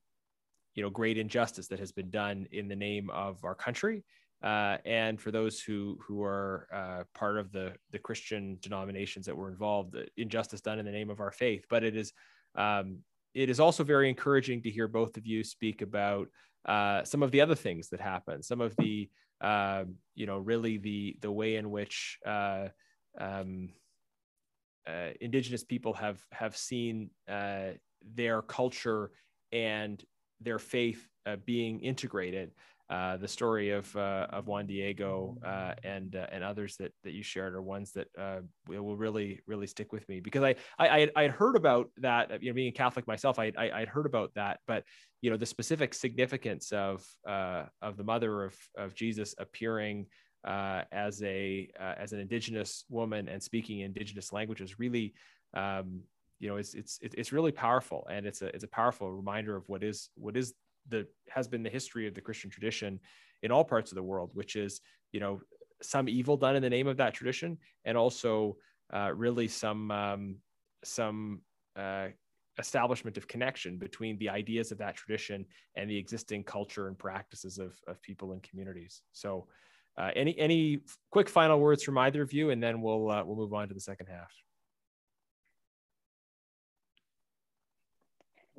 you know, great injustice that has been done in the name of our country. Uh, and for those who who are uh, part of the the Christian denominations that were involved, injustice done in the name of our faith. But it is um, it is also very encouraging to hear both of you speak about uh, some of the other things that happen, some of the uh, you know, really the the way in which uh, um, uh, indigenous people have have seen uh, their culture and their faith being integrated. Uh, the story of uh, of Juan Diego uh, and and others that that you shared are ones that will really really stick with me. Because I I I had heard about that you know being a Catholic myself I I would heard about that but you know the specific significance of of the mother of of Jesus appearing uh, as a uh, as an indigenous woman and speaking indigenous languages really um, you know it's it's it's really powerful. And it's a it's a powerful reminder of what is what is the has been the history of the Christian tradition in all parts of the world which is you know some evil done in the name of that tradition and also uh, really some um, some uh, establishment of connection between the ideas of that tradition and the existing culture and practices of, of people and communities. So, uh, any any quick final words from either of you, and then we'll uh, we'll move on to the second half.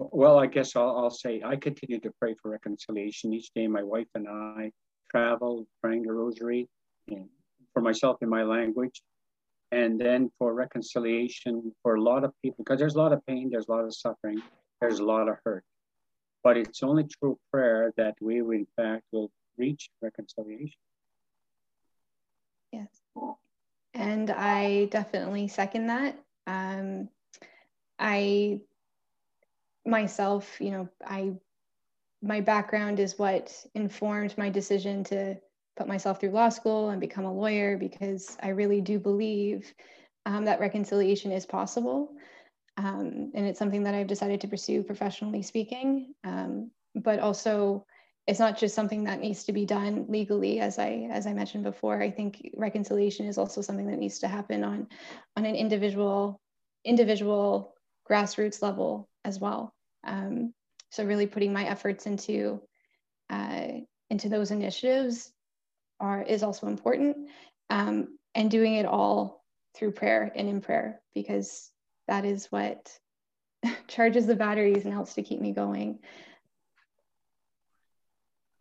Well, I guess I'll, I'll say I continue to pray for reconciliation each day. My wife and I travel praying the rosary for myself in my language, and then for reconciliation for a lot of people because there's a lot of pain, there's a lot of suffering, there's a lot of hurt. But it's only through prayer that we, in fact, will reach reconciliation. Yes, and I definitely second that. Um, I myself, you know, I my background is what informed my decision to put myself through law school and become a lawyer because I really do believe um, that reconciliation is possible. Um, and it's something that I've decided to pursue professionally speaking. Um, but also, it's not just something that needs to be done legally, as I as I mentioned before. I think reconciliation is also something that needs to happen on on an individual individual grassroots level as well. Um, so really putting my efforts into uh, into those initiatives are is also important, um, and doing it all through prayer and in prayer because that is what charges the batteries and helps to keep me going.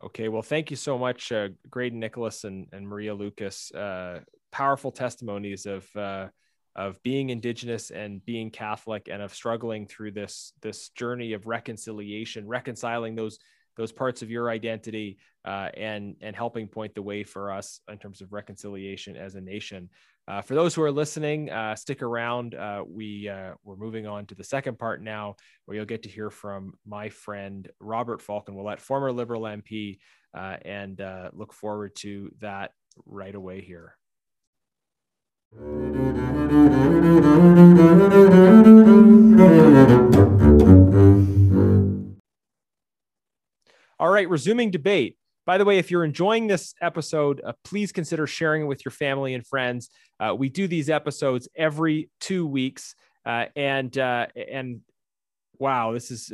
Okay, well, thank you so much, uh, Graydon Nicholas and, and Maria Lucas. Uh, powerful testimonies of uh, of being indigenous and being catholic and of struggling through this this journey of reconciliation reconciling those those parts of your identity uh, and and helping point the way for us in terms of reconciliation as a nation. Uh, for those who are listening uh, stick around. Uh, we uh, we're moving on to the second part now where you'll get to hear from my friend robert falcon ouellette former liberal mp uh, and look forward to that right away here all right, resuming debate. By the way, if you're enjoying this episode, uh, please consider sharing it with your family and friends. Uh, we do these episodes every two weeks, uh, and uh, and wow, this is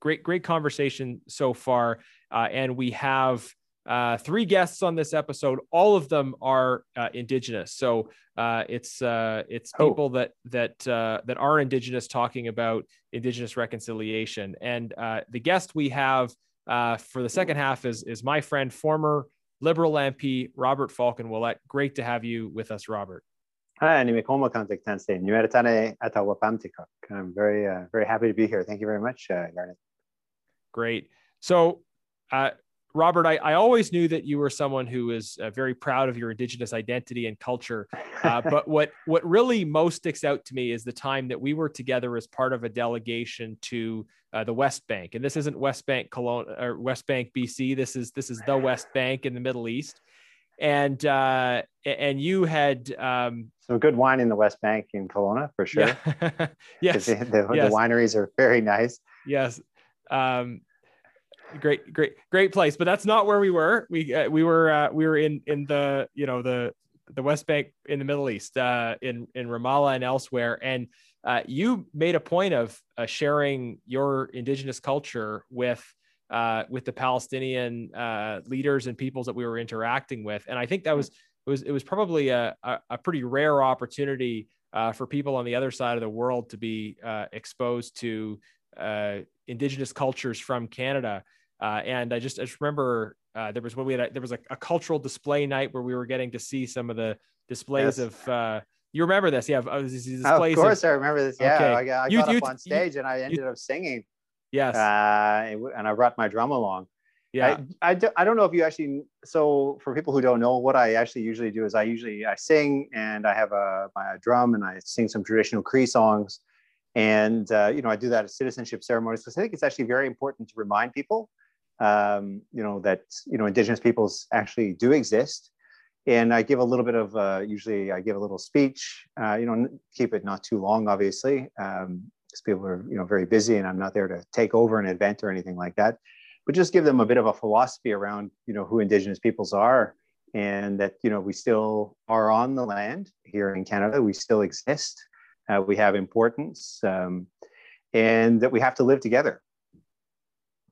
great great conversation so far. Uh, and we have uh, three guests on this episode. All of them are uh, indigenous, so uh, it's uh, it's oh. people that that uh, that are indigenous talking about indigenous reconciliation. And uh, the guest we have for the second half is is my friend, former Liberal MP Robert Falcon Ouellette. Great to have you with us, Robert. Hi, nimekoma contact tense. Nueratane atawapamtika. I'm very very happy to be here. Thank you very much, Garnett. Great. So. Robert, I, I always knew that you were someone who was uh, very proud of your Indigenous identity and culture. Uh, but what what really most sticks out to me is the time that we were together as part of a delegation to uh, the West Bank, and this isn't West Bank Kelowna or West Bank BC. This is this is the West Bank in the Middle East, and uh, and you had um, some good wine in the West Bank in Kelowna for sure. Yeah. yes. The, the, yes. the wineries are very nice. Yes. Um, great great great place but that's not where we were. We uh, we were uh, we were in in the you know the the west bank in the middle east uh, in in ramallah and elsewhere. And uh, you made a point of uh, sharing your indigenous culture with uh, with the palestinian leaders and peoples that we were interacting with. And i think that was it was it was probably a, a, a pretty rare opportunity for people on the other side of the world to be exposed to indigenous cultures from Canada. Uh, and I just I just remember uh, there was when we had a, there was a, a, cultural display night where we were getting to see some of the displays yes. of. Uh, you remember this? Yeah, oh, of course, of, I remember this. Yeah, okay. I, got, I you, got you, up on stage you, and I ended up singing. Yes, uh, and I brought my drum along. Yeah, I, I, do, I don't know if you actually. So for people who don't know, what I actually usually do is I usually I sing and I have a my drum and I sing some traditional Cree songs, and uh, you know I do that at citizenship ceremonies because I think it's actually very important to remind people um, you know, that, you know, indigenous peoples actually do exist. And I give a little bit of, uh, usually I give a little speech, uh, you know, keep it not too long, obviously, um, because people are, you know, very busy and I'm not there to take over an event or anything like that, but just give them a bit of a philosophy around, you know, who indigenous peoples are and that, you know, we still are on the land here in Canada. We still exist. Uh, we have importance. Um, and that we have to live together.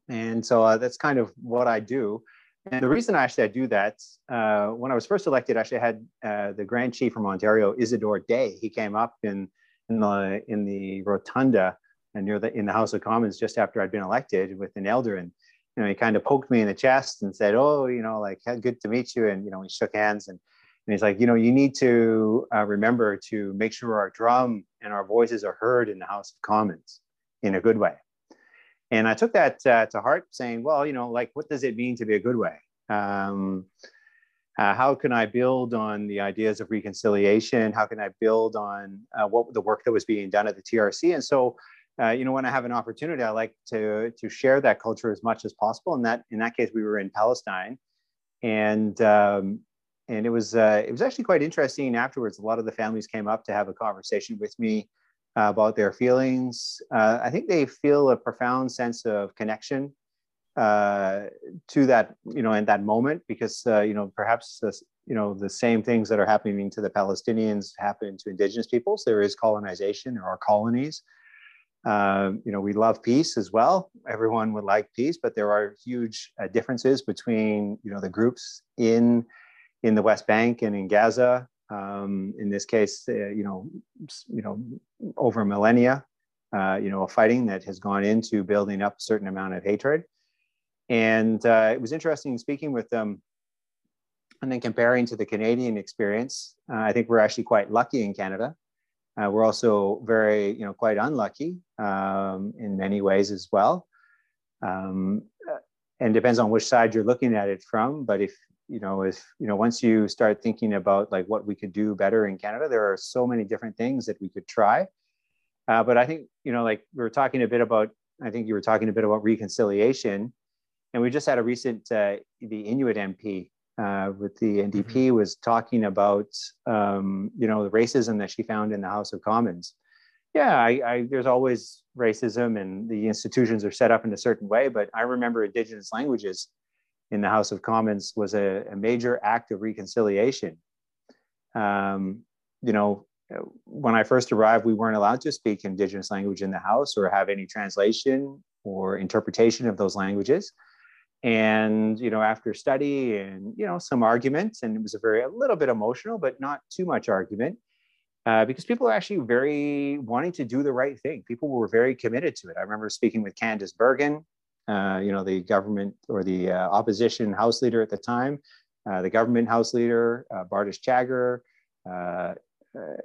And so uh, that's kind of what I do. And the reason I actually I do that, uh, when I was first elected, I actually I had uh, the Grand Chief from Ontario, Isadore Day. He came up in in the in the rotunda and near the in the House of Commons just after I'd been elected with an elder, and you know he kind of poked me in the chest and said, "Oh, you know, like good to meet you," and you know we shook hands and. And he's like, you know, you need to uh, remember to make sure our drum and our voices are heard in the House of Commons in a good way. And I took that uh, to heart, saying, well, you know, like, what does it mean to be a good way? Um, uh, how can I build on the ideas of reconciliation? How can I build on uh, what the work that was being done at the TRC? And so, uh, you know, when I have an opportunity, I like to to share that culture as much as possible. And that in that case, we were in Palestine, and um, and it was uh, it was actually quite interesting. Afterwards, a lot of the families came up to have a conversation with me uh, about their feelings. Uh, I think they feel a profound sense of connection uh, to that, you know, in that moment, because uh, you know perhaps the, you know the same things that are happening to the Palestinians happen to Indigenous peoples. There is colonization. There are colonies. Um, you know, we love peace as well. Everyone would like peace, but there are huge uh, differences between you know the groups in in the West Bank and in Gaza um, in this case, uh, you know, you know, over millennia, uh, you know, a fighting that has gone into building up a certain amount of hatred. And uh, it was interesting speaking with them and then comparing to the Canadian experience. Uh, I think we're actually quite lucky in Canada. Uh, we're also very, you know, quite unlucky um, in many ways as well. Um, uh, and depends on which side you're looking at it from. But if you know if you know once you start thinking about like what we could do better in canada there are so many different things that we could try uh, but i think you know like we were talking a bit about i think you were talking a bit about reconciliation and we just had a recent uh, the inuit mp uh, with the ndp mm-hmm. was talking about um, you know the racism that she found in the house of commons yeah I, I, there's always racism and the institutions are set up in a certain way but i remember indigenous languages in the House of Commons was a, a major act of reconciliation. Um, you know, when I first arrived, we weren't allowed to speak Indigenous language in the House or have any translation or interpretation of those languages. And you know, after study and you know some arguments, and it was a very a little bit emotional, but not too much argument, uh, because people are actually very wanting to do the right thing. People were very committed to it. I remember speaking with Candice Bergen, uh, you know, the government or the uh, opposition House leader at the time, uh, the government House leader, uh, Bardish Chagger, uh,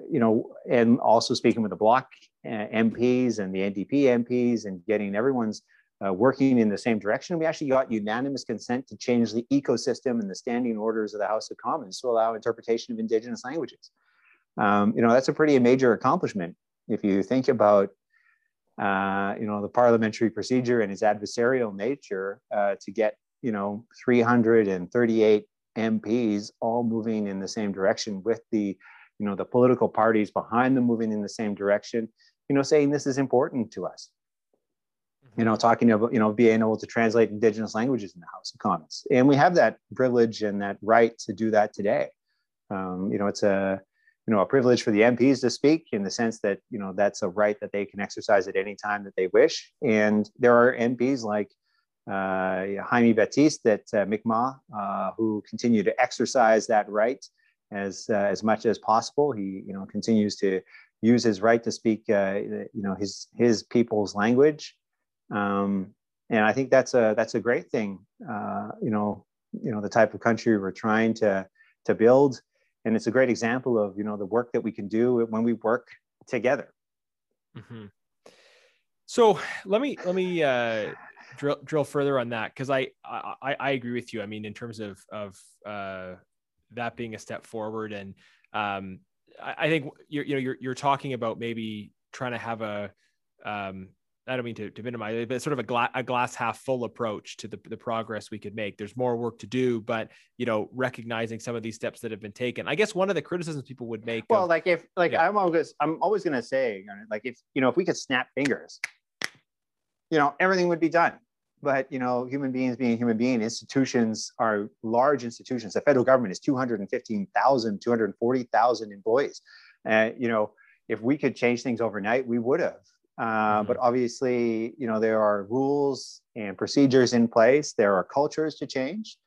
you know, and also speaking with the Bloc MPs and the NDP MPs and getting everyone's working in the same direction. We actually got unanimous consent to change the ecosystem and the standing orders of the House of Commons to allow interpretation of Indigenous languages. Um, you know, that's a pretty major accomplishment if you think about uh, you know, the parliamentary procedure and its adversarial nature uh, to get, you know, 338 MPs all moving in the same direction with the, you know, the political parties behind them moving in the same direction, you know, saying this is important to us. You know, talking about, you know, being able to translate indigenous languages in the House of Commons. And we have that privilege and that right to do that today. Um, you know, it's a, you know a privilege for the MPs to speak in the sense that you know that's a right that they can exercise at any time that they wish. And there are MPs like uh, Jaime Battiste that uh, uh, who continue to exercise that right as uh, as much as possible. He you know continues to use his right to speak uh, you know his his people's language. Um, and I think that's a that's a great thing. Uh, you know, you know the type of country we're trying to to build and it's a great example of you know the work that we can do when we work together mm-hmm. so let me let me uh, drill drill further on that because I, I i agree with you i mean in terms of of uh, that being a step forward and um, I, I, think you're you know you're, you're talking about maybe trying to have a um, I don't mean to, to minimize it, but sort of a, gla- a glass half full approach to the, the progress we could make. There's more work to do, but you know, recognizing some of these steps that have been taken. I guess one of the criticisms people would make. Well, of, like if like yeah. I'm always I'm always going to say like if you know if we could snap fingers, you know, everything would be done. But you know, human beings being human being, institutions are large institutions. The federal government is 215,000, 240,000 employees. And uh, you know, if we could change things overnight, we would have Uh, mm-hmm. But obviously, you know, there are rules and procedures in place. There are cultures to change,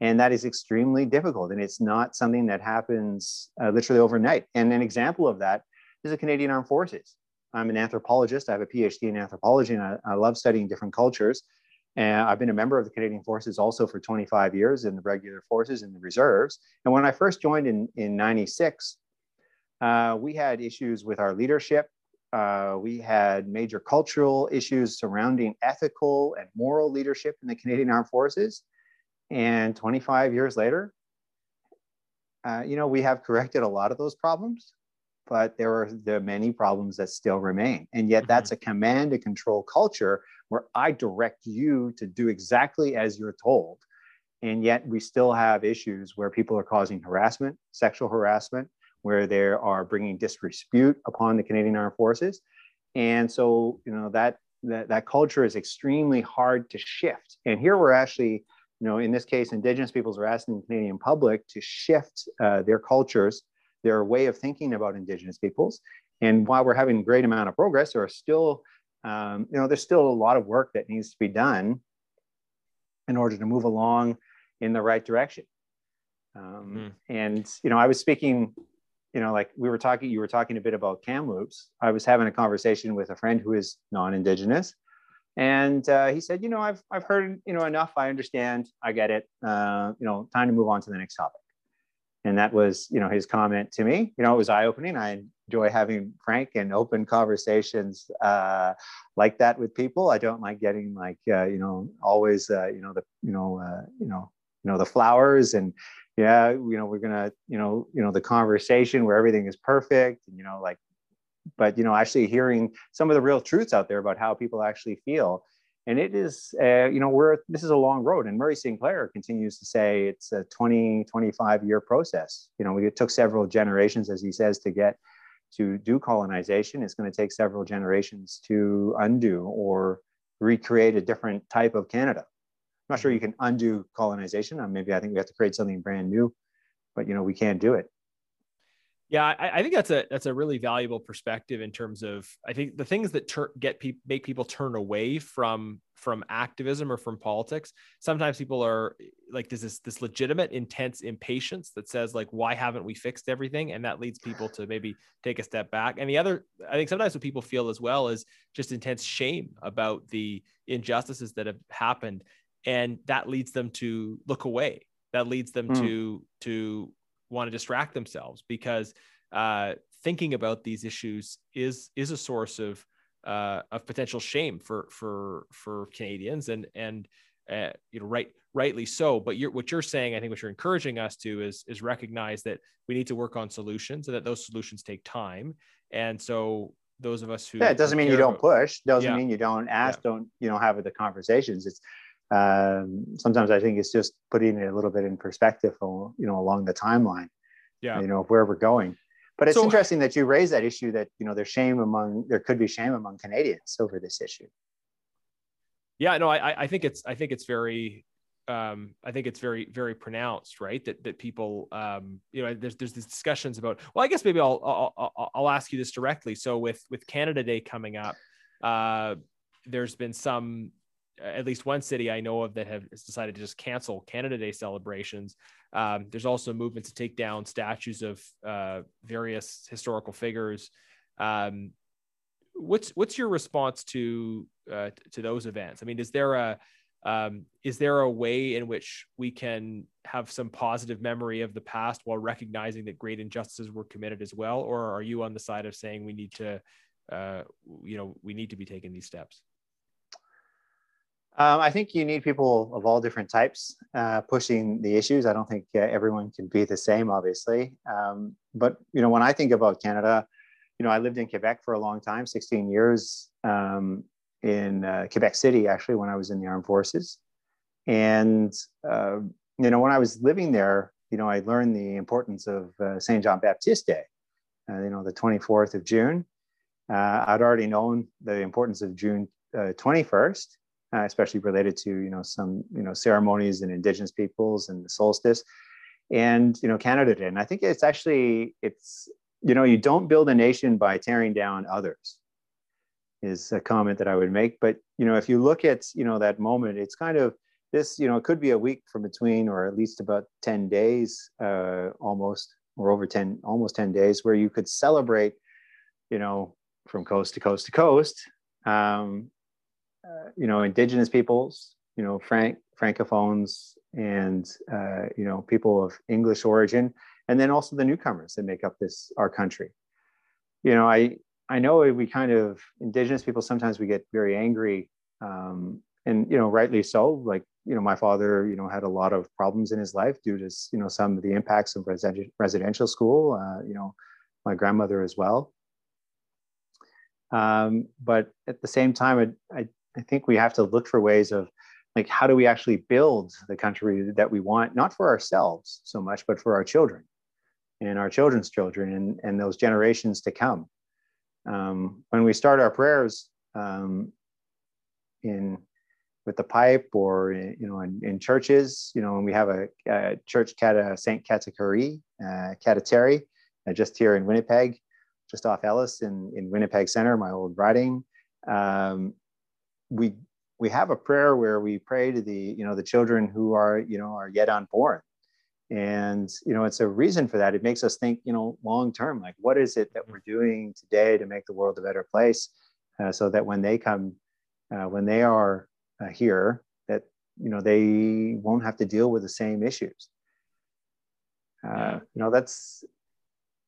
and that is extremely difficult. And it's not something that happens uh, literally overnight. And an example of that is the Canadian Armed Forces. I'm an anthropologist. I have a PhD in anthropology, and I, I love studying different cultures. And I've been a member of the Canadian Forces also for 25 years in the regular forces and the reserves. And when I first joined in, in 96, uh, we had issues with our leadership. Uh, we had major cultural issues surrounding ethical and moral leadership in the Canadian Armed Forces. And 25 years later, uh, you know, we have corrected a lot of those problems, but there are the many problems that still remain. And yet, mm-hmm. that's a command and control culture where I direct you to do exactly as you're told. And yet, we still have issues where people are causing harassment, sexual harassment, where they are bringing disrepute upon the Canadian Armed Forces. And so, you know, that, that, that culture is extremely hard to shift. And here we're actually, you know, in this case, Indigenous peoples are asking the Canadian public to shift uh, their cultures, their way of thinking about Indigenous peoples. And while we're having a great amount of progress, there are still, um, you know, there's still a lot of work that needs to be done in order to move along in the right direction. Um, mm. And you know, I was speaking you know, like we were talking, you were talking a bit about Kamloops. I was having a conversation with a friend who is non-Indigenous, and uh, he said, you know, I've I've heard you know enough. I understand. I get it. Uh, you know, time to move on to the next topic. And that was, you know, his comment to me. You know, it was eye-opening. I enjoy having frank and open conversations uh, like that with people. I don't like getting like, uh, you know, always, uh, you know, the, you know, uh, you know, you know, the flowers and yeah you know we're gonna you know you know the conversation where everything is perfect and you know like but you know actually hearing some of the real truths out there about how people actually feel. And it is uh, you know we're this is a long road and murray sinclair continues to say it's a 20 25 year process. You know it took several generations as he says to get to do colonization. It's going to take several generations to undo or recreate a different type of canada I'm not sure you can undo colonization. Uh, maybe I think we have to create something brand new, but you know we can't do it. Yeah, I, I, think that's a that's a really valuable perspective in terms of I think the things that ter- get make people turn away from from activism or from politics. Sometimes people are like there's this this legitimate intense impatience that says like why haven't we fixed everything, and that leads people to maybe take a step back. And the other I think sometimes what people feel as well is just intense shame about the injustices that have happened and that leads them to look away that leads them mm. to to want to distract themselves because uh, thinking about these issues is is a source of uh, of potential shame for for for Canadians and and uh, you know right rightly so but you're what you're saying I think what you're encouraging us to is is recognize that we need to work on solutions and that those solutions take time and so those of us who yeah it doesn't mean you don't about, push doesn't yeah. mean you don't ask yeah. don't you know have the conversations it's um, sometimes I think it's just putting it a little bit in perspective, you know, along the timeline, yeah, you know, of where we're going. But it's so, interesting that you raise that issue that you know there's shame among there could be shame among Canadians over this issue. Yeah, no, I I think it's I think it's very um, I think it's very, very pronounced, right? That that people, um, you know, there's there's these discussions about. Well, I guess maybe I'll I'll, I'll ask you this directly. So with with Canada Day coming up, uh, there's been some at least one city I know of that have decided to just cancel Canada Day celebrations. Um, there's also a movement to take down statues of uh, various historical figures. Um, what's what's your response to uh, to those events? I mean, is there a um, is there a way in which we can have some positive memory of the past while recognizing that great injustices were committed as well, or are you on the side of saying we need to, uh, you know, we need to be taking these steps? Um, I think you need people of all different types uh, pushing the issues. I don't think uh, everyone can be the same, obviously. Um, but you know, when I think about Canada, you know, I lived in Quebec for a long time, 16 years um, in uh, Quebec City, actually, when I was in the armed forces. And uh, you know, when I was living there, you know, I learned the importance of uh, Saint John Baptist Day. Uh, you know, the 24th of June. I'd already known the importance of June 21st uh, especially related to you know some you know ceremonies and indigenous peoples and the solstice and you know canada did and i think it's actually it's you know you don't build a nation by tearing down others is a comment that I would make. But you know, if you look at you know that moment, it's kind of this. You know, it could be a week from between, or at least about ten days, uh, almost, or over ten, almost ten days, where you could celebrate. You know, from coast to coast to coast. Um, uh, you know, indigenous peoples. You know, frank francophones and uh, you know people of English origin, and then also the newcomers that make up this our country. You know, I I know we kind of indigenous people sometimes we get very angry, um, and you know rightly so. Like you know, my father you know had a lot of problems in his life due to you know some of the impacts of residential school. Uh, you know, my grandmother as well. Um, but at the same time, I, I, I think we have to look for ways of like how do we actually build the country that we want not for ourselves so much but for our children and our children's children and, and those generations to come. Um, when we start our prayers um, in with the pipe or you know in, in, churches you know when we have a, a church cata saint kateri uh, uh, just here in winnipeg just off ellice in, in winnipeg center my old riding um, we we have a prayer where we pray to the you know the children who are you know are yet unborn. And you know it's a reason for that. It makes us think you know long term like what is it that we're doing today to make the world a better place uh, so that when they come uh, when they are uh, here that you know they won't have to deal with the same issues. Uh, you know that's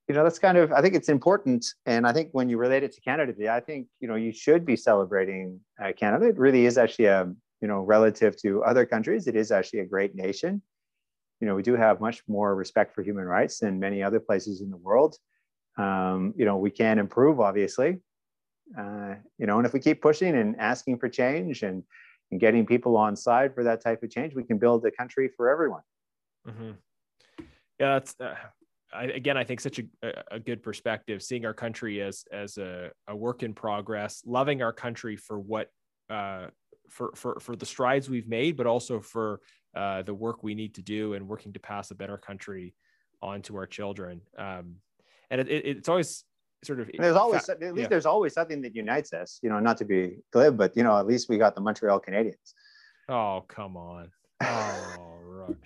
you know that's kind of i think it's important. And i think when you relate it to canada i think you know you should be celebrating uh, canada. It really is actually a you know relative to other countries it is actually a great nation. You know we do have much more respect for human rights than many other places in the world. Um, you know we can improve obviously uh, you know and if we keep pushing and asking for change and and getting people on side for that type of change we can build a country for everyone. Mm-hmm. yeah that's uh, I, again, I think such a, a good perspective, seeing our country as as a, a work in progress, loving our country for what uh, for for for the strides we've made, but also for uh, the work we need to do and working to pass a better country on to our children. Um, and it, it, it's always sort of there's always at least yeah. there's always something that unites us. You know, not to be glib, but you know, at least we got the Montreal Canadiens. Oh come on! Oh right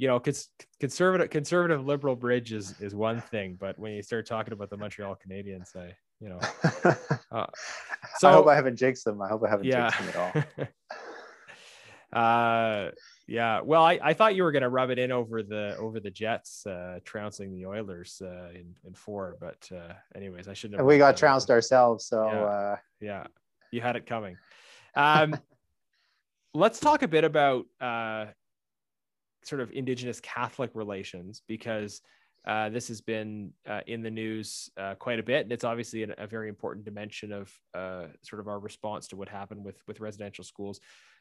you know, cons- conservative conservative liberal bridge is is one thing, but when you start talking about the Montreal Canadiens, I you know, uh, so I hope I haven't jinxed them. I hope I haven't yeah. jinxed them at all. uh, yeah. Well, I, I thought you were going to rub it in over the over the Jets uh, trouncing the Oilers uh, in in four, but uh, anyways, I shouldn't. have. we got trounced ourselves, so yeah. Uh... yeah, you had it coming. Um, let's talk a bit about uh, sort of indigenous Catholic relations because uh, this has been uh, in the news uh, quite a bit, and it's obviously a, very important dimension of uh, sort of our response to what happened with with residential schools.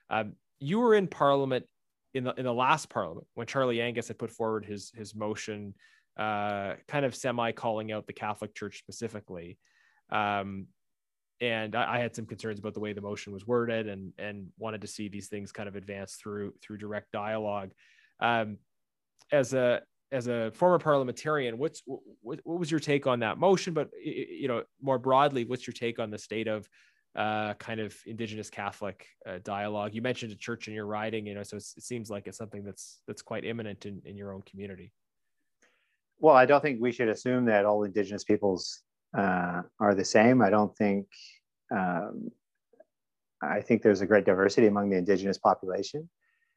Um, you were in Parliament in the in the last Parliament when Charlie Angus had put forward his his motion, uh, kind of semi calling out the Catholic Church specifically. Um, and I, I, had some concerns about the way the motion was worded, and and wanted to see these things kind of advance through through direct dialogue. Um, as a as a former parliamentarian, what's what, what was your take on that motion? But you know, more broadly, what's your take on the state of uh, kind of Indigenous Catholic uh, dialogue? You mentioned a church in your riding, you know, so it seems like it's something that's that's quite imminent in, in your own community. Well, I don't think we should assume that all Indigenous peoples uh, are the same. I don't think. Um, I think there's a great diversity among the Indigenous population.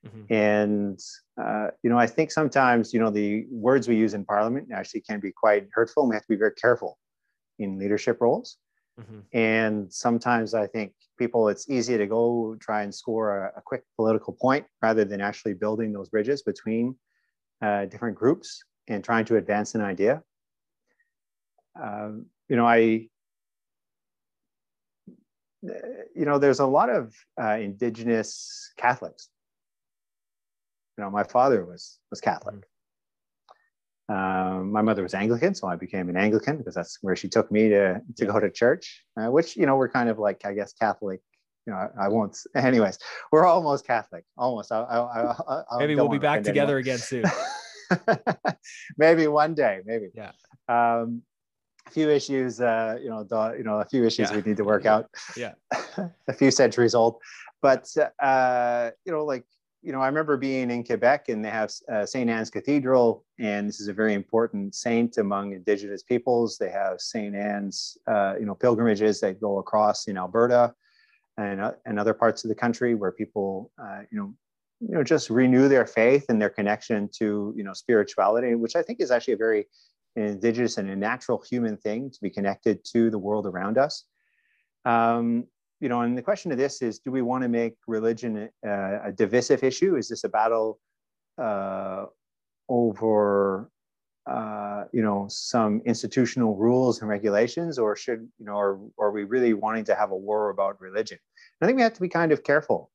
Mm-hmm. And, uh, you know, I think sometimes, you know, the words we use in parliament actually can be quite hurtful and we have to be very careful in leadership roles. Mm-hmm. And sometimes I think people, it's easy to go try and score a, a quick political point rather than actually building those bridges between uh, different groups and trying to advance an idea. Um, you know, I, you know, there's a lot of uh, indigenous Catholics you know, my father was was Catholic. Um, my mother was Anglican, so I became an Anglican because that's where she took me to to go to church. Uh, which you know we're kind of like I guess Catholic. You know, I, I won't. Anyways, we're almost Catholic, almost. I, I, I maybe we'll be back together anyone. again soon. maybe one day, maybe. Yeah. Um, a few issues, uh, you know, the, you know, a few issues Yeah. we need to work out. Yeah. a few centuries old, but uh, you know, like you know, I remember being in Quebec and they have uh, St. Anne's Cathedral, and this is a very important saint among Indigenous peoples. They have St. Anne's, uh, you know, pilgrimages that go across in Alberta and, uh, and other parts of the country where people, uh, you know, you know, just renew their faith and their connection to, you know, spirituality, which I think is actually a very indigenous and a natural human thing to be connected to the world around us. Um, you know, and the question of this is, do we want to make religion uh, a divisive issue? Is this a battle uh, over, uh, you know, some institutional rules and regulations, or should, you know, or are we really wanting to have a war about religion? And I think we have to be kind of careful,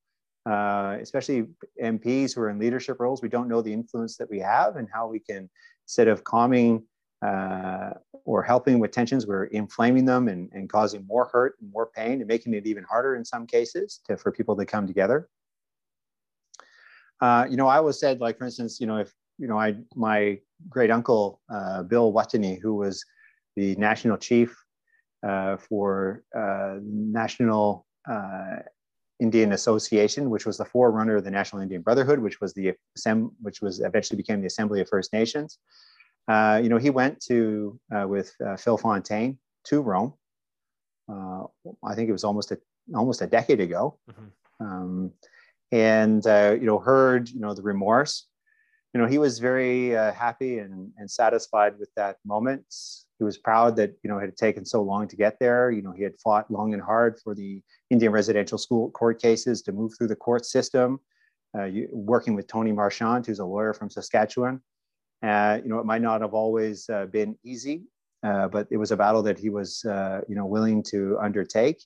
uh, especially MPs who are in leadership roles. We don't know the influence that we have and how we can, instead of calming uh, or helping with tensions, we're inflaming them and, and causing more hurt and more pain and making it even harder in some cases to, for people to come together. Uh, you know, I always said, like, for instance, you know, if, you know, I, my great uncle, uh, Bill Wuttunee, who was the national chief uh, for uh, National uh, Indian Association, which was the forerunner of the National Indian Brotherhood, which was the, which was eventually became the Assembly of First Nations. Uh, you know, he went to uh, with uh, Phil Fontaine to Rome. Uh, I think it was almost a almost a decade ago, mm-hmm. um, and uh, you know heard you know the remorse. You know, he was very uh, happy and, and satisfied with that moment. He was proud that you know it had taken so long to get there. You know, he had fought long and hard for the Indian residential school court cases to move through the court system. You, working with Tony Merchant, who's a lawyer from Saskatchewan, uh, you know, it might not have always uh, been easy, uh, but it was a battle that he was, uh, you know, willing to undertake.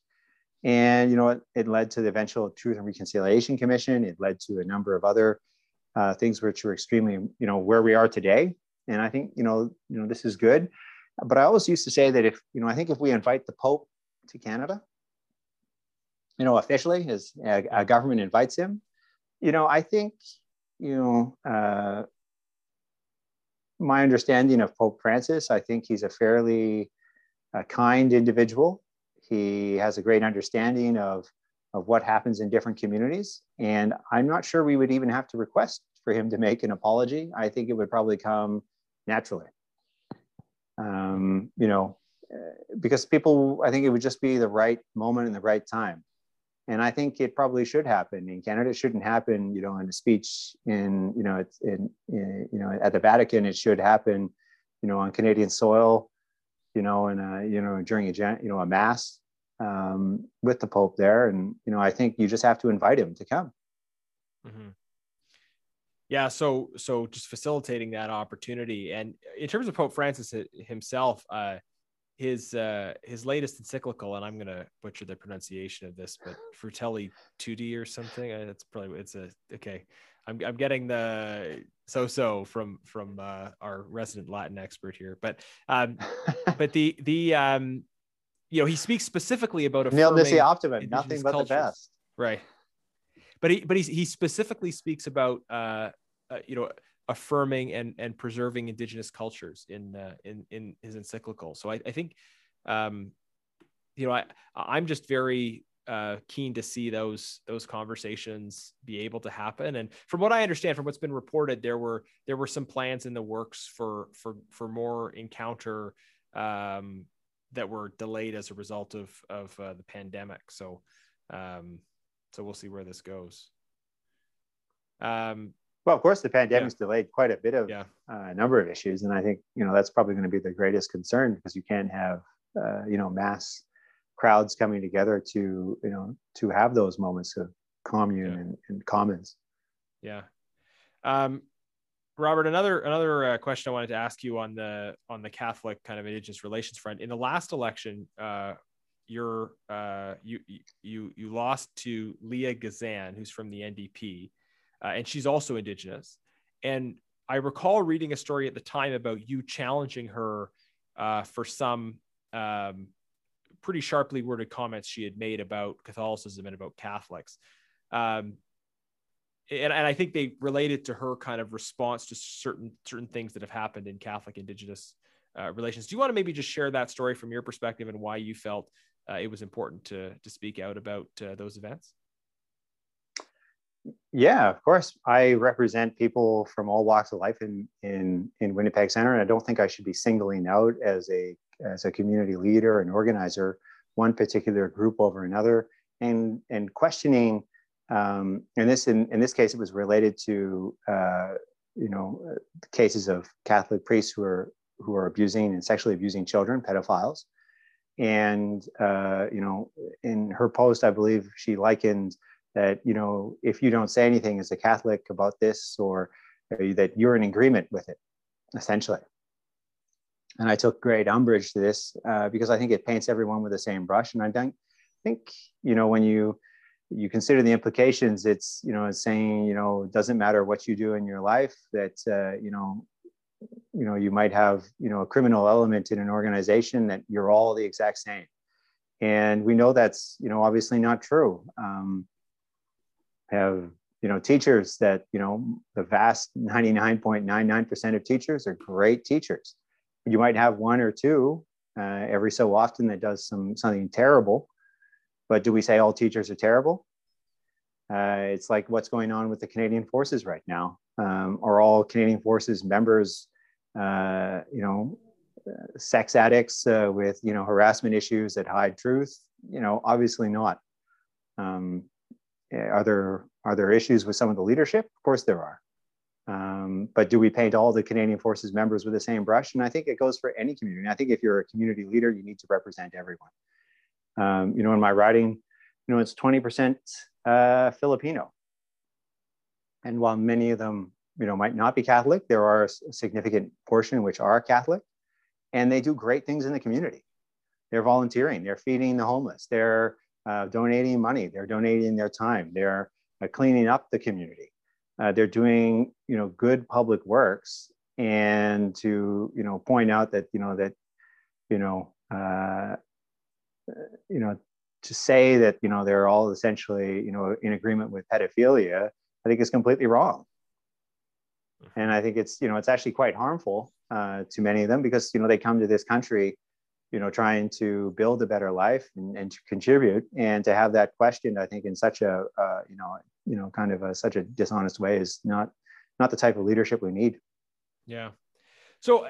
And you know, it, it, led to the eventual Truth and Reconciliation Commission. It led to a number of other uh, things which were extremely, you know, where we are today. And I think, you know, you know, this is good. But I always used to say that if, you know, I think if we invite the Pope to Canada, you know, officially, as a, government invites him, you know, I think, you know, uh, my understanding of Pope Francis, I think he's a fairly uh, kind individual. He has a great understanding of, of what happens in different communities. And I'm not sure we would even have to request for him to make an apology. I think it would probably come naturally. Um, you know, because people, I think it would just be the right moment and the right time and I think it probably should happen in Canada. It shouldn't happen, you know, in a speech in, you know, it's in, in, you know, at the Vatican. It should happen, you know, on Canadian soil, you know, and you know during a you know a mass um, with the Pope there, and you know, I think you just have to invite him to come. Mm-hmm. Yeah, so so just facilitating that opportunity, and in terms of Pope Francis himself, uh, his uh his latest encyclical and i'm gonna butcher the pronunciation of this but fratelli tutti or something it's probably it's a okay. I'm, I'm getting the so so from from uh, our resident latin expert here but um but the the um you know he speaks specifically about nil nisi optimum nothing but cultures. the best. Right. But he but he, he specifically speaks about uh, uh you know affirming and and preserving indigenous cultures in uh, in in his encyclical. So I, I think, um, you know, I I'm just very uh, keen to see those those conversations be able to happen. And from what I understand, from what's been reported, there were there were some plans in the works for for for more encounter um, that were delayed as a result of of uh, the pandemic. So um, so we'll see where this goes. Um, well, of course, the pandemic's yeah. delayed quite a bit of yeah. uh, a number of issues, and I think you know that's probably going to be the greatest concern because you can't have uh, you know mass crowds coming together to you know to have those moments of commune yeah. and, and, commons. Yeah, um, Robert. Another another uh, question I wanted to ask you on the on the Catholic kind of Indigenous relations front. In the last election, uh, you're uh, you you you lost to Leah Gazan, who's from the NDP uh, and she's also indigenous. And I recall reading a story at the time about you challenging her uh, for some um, pretty sharply worded comments she had made about Catholicism and about Catholics. Um, and, and I think they related to her kind of response to certain certain things that have happened in Catholic Indigenous uh, relations. Do you want to maybe just share that story from your perspective and why you felt uh, it was important to to speak out about uh, those events? Yeah, of course. I represent people from all walks of life in in in Winnipeg Center, and I don't think I should be singling out as a as a community leader and organizer one particular group over another, and and questioning. Um, in this in, in this case, it was related to uh, you know cases of Catholic priests who are who are abusing and sexually abusing children, pedophiles, and uh, you know in her post, I believe she likened that you know if you don't say anything as a catholic about this or that you're in agreement with it essentially. And i took great umbrage to this uh, because i think it paints everyone with the same brush. And i don't think you know when you you consider the implications it's you know it's saying you know it doesn't matter what you do in your life that uh, you know you know you might have you know a criminal element in an organization that you're all the exact same. And we know that's you know obviously not true. Um, have you know teachers that you know the vast 99.99% of teachers are great teachers. You might have one or two uh, every so often that does some something terrible but do we say all teachers are terrible? Uh, it's like what's going on with the canadian forces right now. Um, are all canadian forces members uh, you know sex addicts uh, with you know harassment issues that hide truth? You know obviously not. Um, are there are there issues with some of the leadership? Of course there are. Um, but do we paint all the Canadian Forces members with the same brush? And I think it goes for any community. And I think if you're a community leader, you need to represent everyone. Um, you know, in my riding, you know, it's 20% uh, Filipino. And while many of them, you know, might not be Catholic, there are a significant portion which are Catholic, and they do great things in the community. They're volunteering, they're feeding the homeless, they're uh, donating money, they're donating their time, they're uh, cleaning up the community. Uh, they're doing, you know, good public works, and to, you know, point out that, you know, that, you know, uh, you know, to say that, you know, they're all essentially, you know, in agreement with pedophilia, I think is completely wrong. And I think it's, you know, it's actually quite harmful uh, to many of them because, you know, they come to this country you know trying to build a better life and, and to contribute. And to have that questioned i think in such a uh, you know you know kind of a, such a dishonest way is not not the type of leadership we need. Yeah. So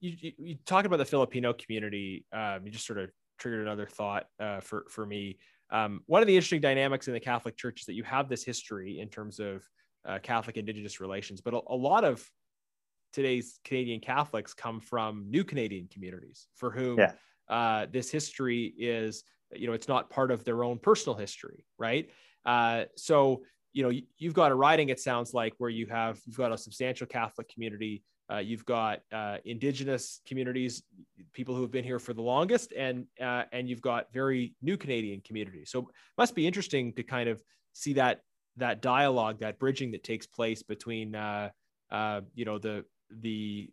you, you, you talk about the filipino community um, you just sort of triggered another thought uh, for for me. Um, one of the interesting dynamics in the catholic church is that you have this history in terms of uh, catholic indigenous relations but a, a lot of today's Canadian Catholics come from new Canadian communities for whom yeah. uh, this history is, you know, it's not part of their own personal history, right? Uh, so, you know, you've got a riding, it sounds like, where you have, you've got a substantial Catholic community. Uh, you've got uh, indigenous communities, people who have been here for the longest, and uh, and you've got very new Canadian communities. So, must be interesting to kind of see that that dialogue, that bridging that takes place between, uh, uh, you know, the the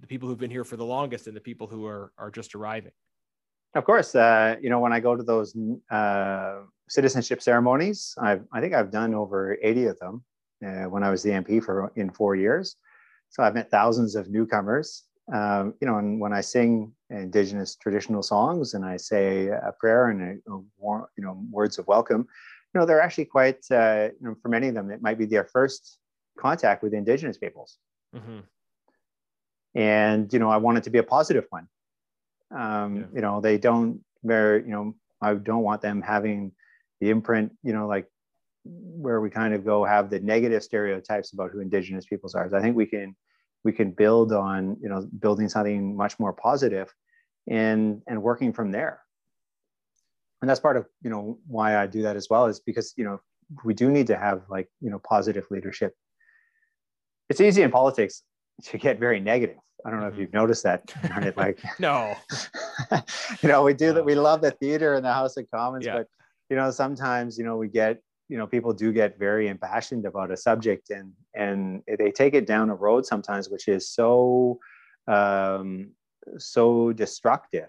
the people who've been here for the longest and the people who are are just arriving. Of course uh, you know when i go to those uh, citizenship ceremonies I've, i think i've done over 80 of them uh, when i was the mp for in four years. So i've met thousands of newcomers. Um, you know and when i sing indigenous traditional songs and i say a prayer and a, a you know words of welcome you know they're actually quite uh, you know, for many of them it might be their first contact with indigenous peoples. Mm-hmm and you know i want it to be a positive one. Um, yeah. you know they don't very you know i don't want them having the imprint you know like where we kind of go have the negative stereotypes about who indigenous peoples are. So i think we can we can build on you know building something much more positive and and working from there. And that's part of you know why i do that as well is because you know we do need to have like you know positive leadership. It's easy in politics to get very negative. I don't know if mm-hmm. you've noticed that. like no, you know, we do no. that. We love the theater and the House of Commons, yeah. but you know, sometimes you know we get you know people do get very impassioned about a subject and and they take it down a road sometimes which is so um, so destructive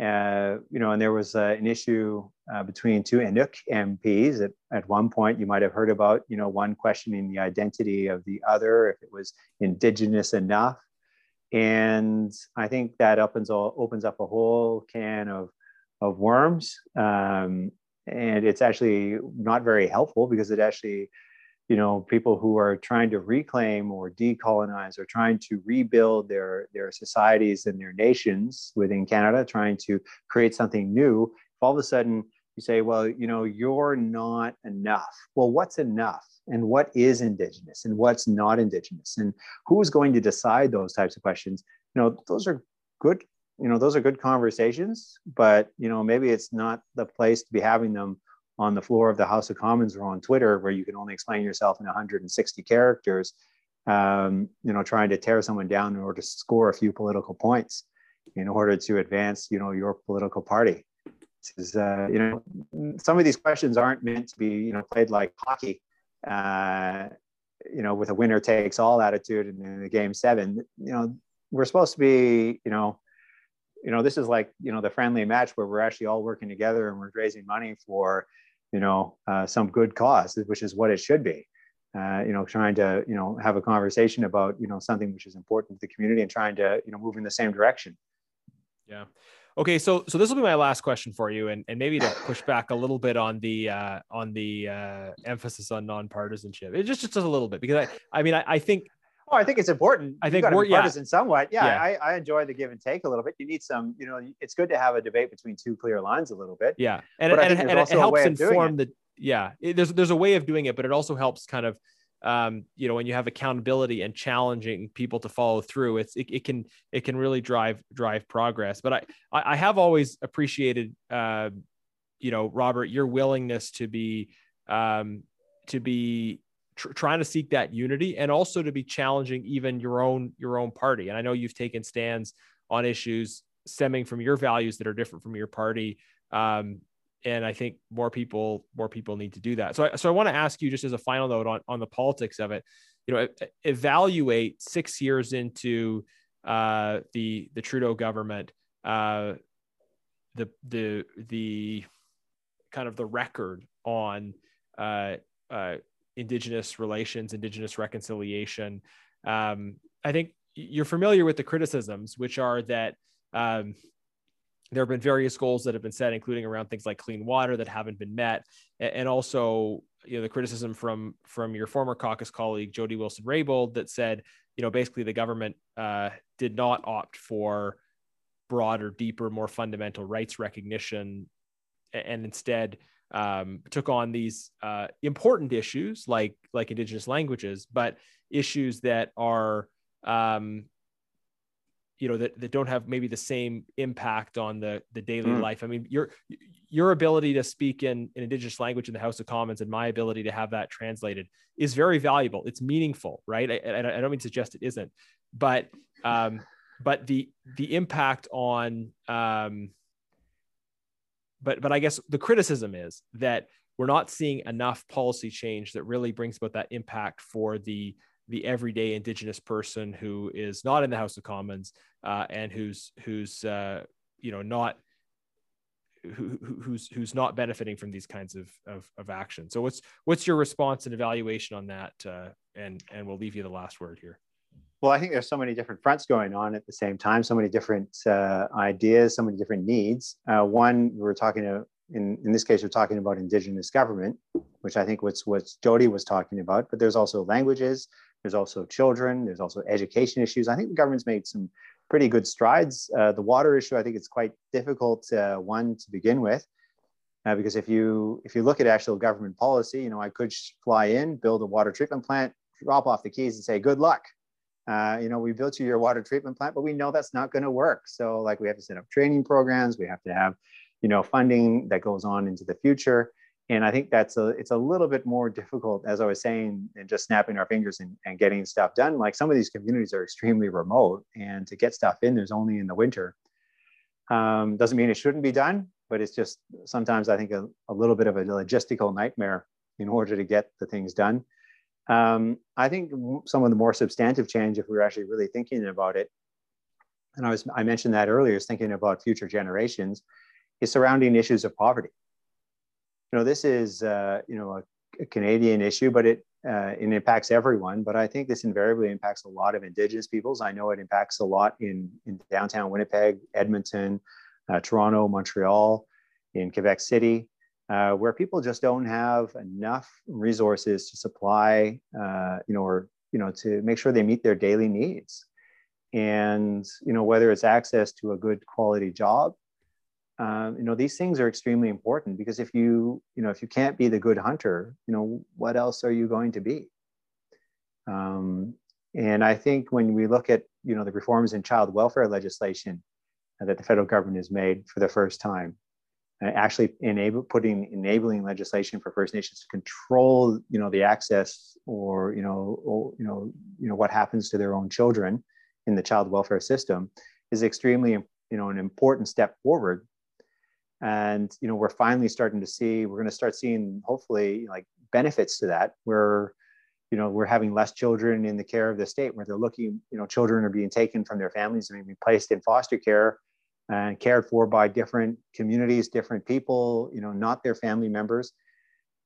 uh, you know, and there was uh, an issue uh, between two Inuk MPs at, at one point you might have heard about, you know, one questioning the identity of the other, if it was indigenous enough. and I think that opens all, opens up a whole can of of worms, um, and it's actually not very helpful because it actually, you know, people who are trying to reclaim or decolonize or trying to rebuild their their societies and their nations within Canada, trying to create something new. If all of a sudden you say, well, you know, you're not enough. Well, what's enough? and what is indigenous and what's not indigenous and who's going to decide those types of questions you know those are good you know those are good conversations but you know maybe it's not the place to be having them on the floor of the house of commons or on twitter where you can only explain yourself in 160 characters um, you know trying to tear someone down in order to score a few political points in order to advance you know your political party is uh, you know some of these questions aren't meant to be you know played like hockey uh, you know, with a winner takes all attitude in, in the game seven, you know, we're supposed to be, you know, you know, this is like, you know, the friendly match where we're actually all working together and we're raising money for, you know, uh, some good cause, which is what it should be. Uh, you know, trying to, you know, have a conversation about, you know, something which is important to the community and trying to, you know, move in the same direction. Yeah. Okay, so so this will be my last question for you, and, and maybe to push back a little bit on the uh, on the uh, emphasis on nonpartisanship. It just just a little bit because I I mean I, I think Oh, I think it's important. I think we're partisan yeah. somewhat. Yeah, yeah. I, I enjoy the give and take a little bit. You need some, you know, it's good to have a debate between two clear lines a little bit. Yeah, and, and, and, and it helps inform the. Yeah, it, there's there's a way of doing it, but it also helps kind of um, you know, when you have accountability and challenging people to follow through, it's it, it can it can really drive drive progress. But I I have always appreciated, uh, you know, Robert, your willingness to be um, to be tr- trying to seek that unity and also to be challenging even your own your own party. And I know you've taken stands on issues stemming from your values that are different from your party. Um, and I think more people more people need to do that. So I, so I want to ask you just as a final note on on the politics of it. You know, evaluate six years into uh, the the Trudeau government, uh, the the the kind of the record on uh, uh, Indigenous relations, Indigenous reconciliation. Um, I think you're familiar with the criticisms, which are that um, there have been various goals that have been set, including around things like clean water that haven't been met, and also you know the criticism from from your former caucus colleague Jody Wilson Raybould that said you know basically the government uh, did not opt for broader, deeper, more fundamental rights recognition, and instead um, took on these uh, important issues like like indigenous languages, but issues that are um, you know that, that don't have maybe the same impact on the the daily mm. life. I mean your your ability to speak in an indigenous language in the house of commons and my ability to have that translated is very valuable. It's meaningful right? I, I don't mean to suggest it isn't but um but the the impact on um but but i guess the criticism is that we're not seeing enough policy change that really brings about that impact for the the everyday indigenous person who is not in the house of commons uh, and who's who's uh, you know not who, who's who's not benefiting from these kinds of, of, of action. So what's what's your response and evaluation on that? Uh, and and we'll leave you the last word here. Well, I think there's so many different fronts going on at the same time, so many different uh, ideas, so many different needs. Uh, one, we're talking to, in, in this case, we're talking about indigenous government, which I think what's what Jody was talking about, but there's also languages, there's also children, there's also education issues. I think the government's made some pretty good strides. Uh, the water issue, I think it's quite difficult uh, one to begin with, uh, because if you if you look at actual government policy, you know, I could fly in, build a water treatment plant, drop off the keys, and say, "Good luck." Uh, you know, we built you your water treatment plant, but we know that's not going to work. So, like, we have to set up training programs. We have to have, you know, funding that goes on into the future and I think that's a it's a little bit more difficult, as I was saying, than just snapping our fingers and, and getting stuff done. Like some of these communities are extremely remote, and to get stuff in, there's only in the winter. Um, doesn't mean it shouldn't be done, but it's just sometimes I think a, a little bit of a logistical nightmare in order to get the things done. Um, I think some of the more substantive change, if we are actually really thinking about it, and I was I mentioned that earlier, is thinking about future generations, is surrounding issues of poverty you know, this is, uh, you know, a, a Canadian issue, but it uh, it impacts everyone. But I think this invariably impacts a lot of Indigenous peoples. I know it impacts a lot in in downtown Winnipeg, Edmonton, uh, Toronto, Montreal, in Quebec City, uh, where people just don't have enough resources to supply, uh, you know, or you know, to make sure they meet their daily needs. And you know, whether it's access to a good quality job, um, you know these things are extremely important because if you you know if you can't be the good hunter you know what else are you going to be? Um, and i think when we look at you know the reforms in child welfare legislation that the federal government has made for the first time uh, actually enable putting enabling legislation for first nations to control you know the access or you know or, you know you know what happens to their own children in the child welfare system is extremely you know an important step forward and you know we're finally starting to see we're going to start seeing hopefully like benefits to that where you know we're having less children in the care of the state where they're looking you know children are being taken from their families and being placed in foster care and cared for by different communities different people you know not their family members.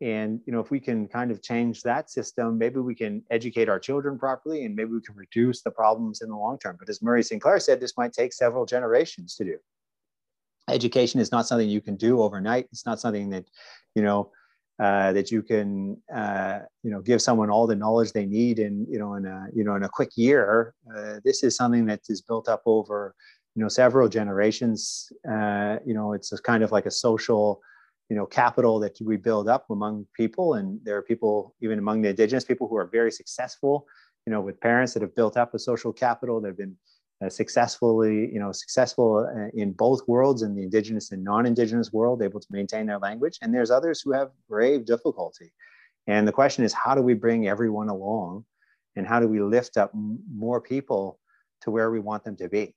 And you know if we can kind of change that system maybe we can educate our children properly and maybe we can reduce the problems in the long term. But as murray sinclair said this might take several generations to do education is not something you can do overnight. It's not something that, you know, uh, that you can, uh, you know, give someone all the knowledge they need in, you know, in a, you know, in a quick year. Uh, this is something that is built up over, you know, several generations. Uh, you know, it's a kind of like a social, you know, capital that we build up among people, and there are people, even among the indigenous people, who are very successful. You know, with parents that have built up a social capital that have been uh, successfully, you know, successful uh, in both worlds, in the indigenous and non-indigenous world, able to maintain their language. And there's others who have grave difficulty. And the question is, how do we bring everyone along, and how do we lift up more people to where we want them to be?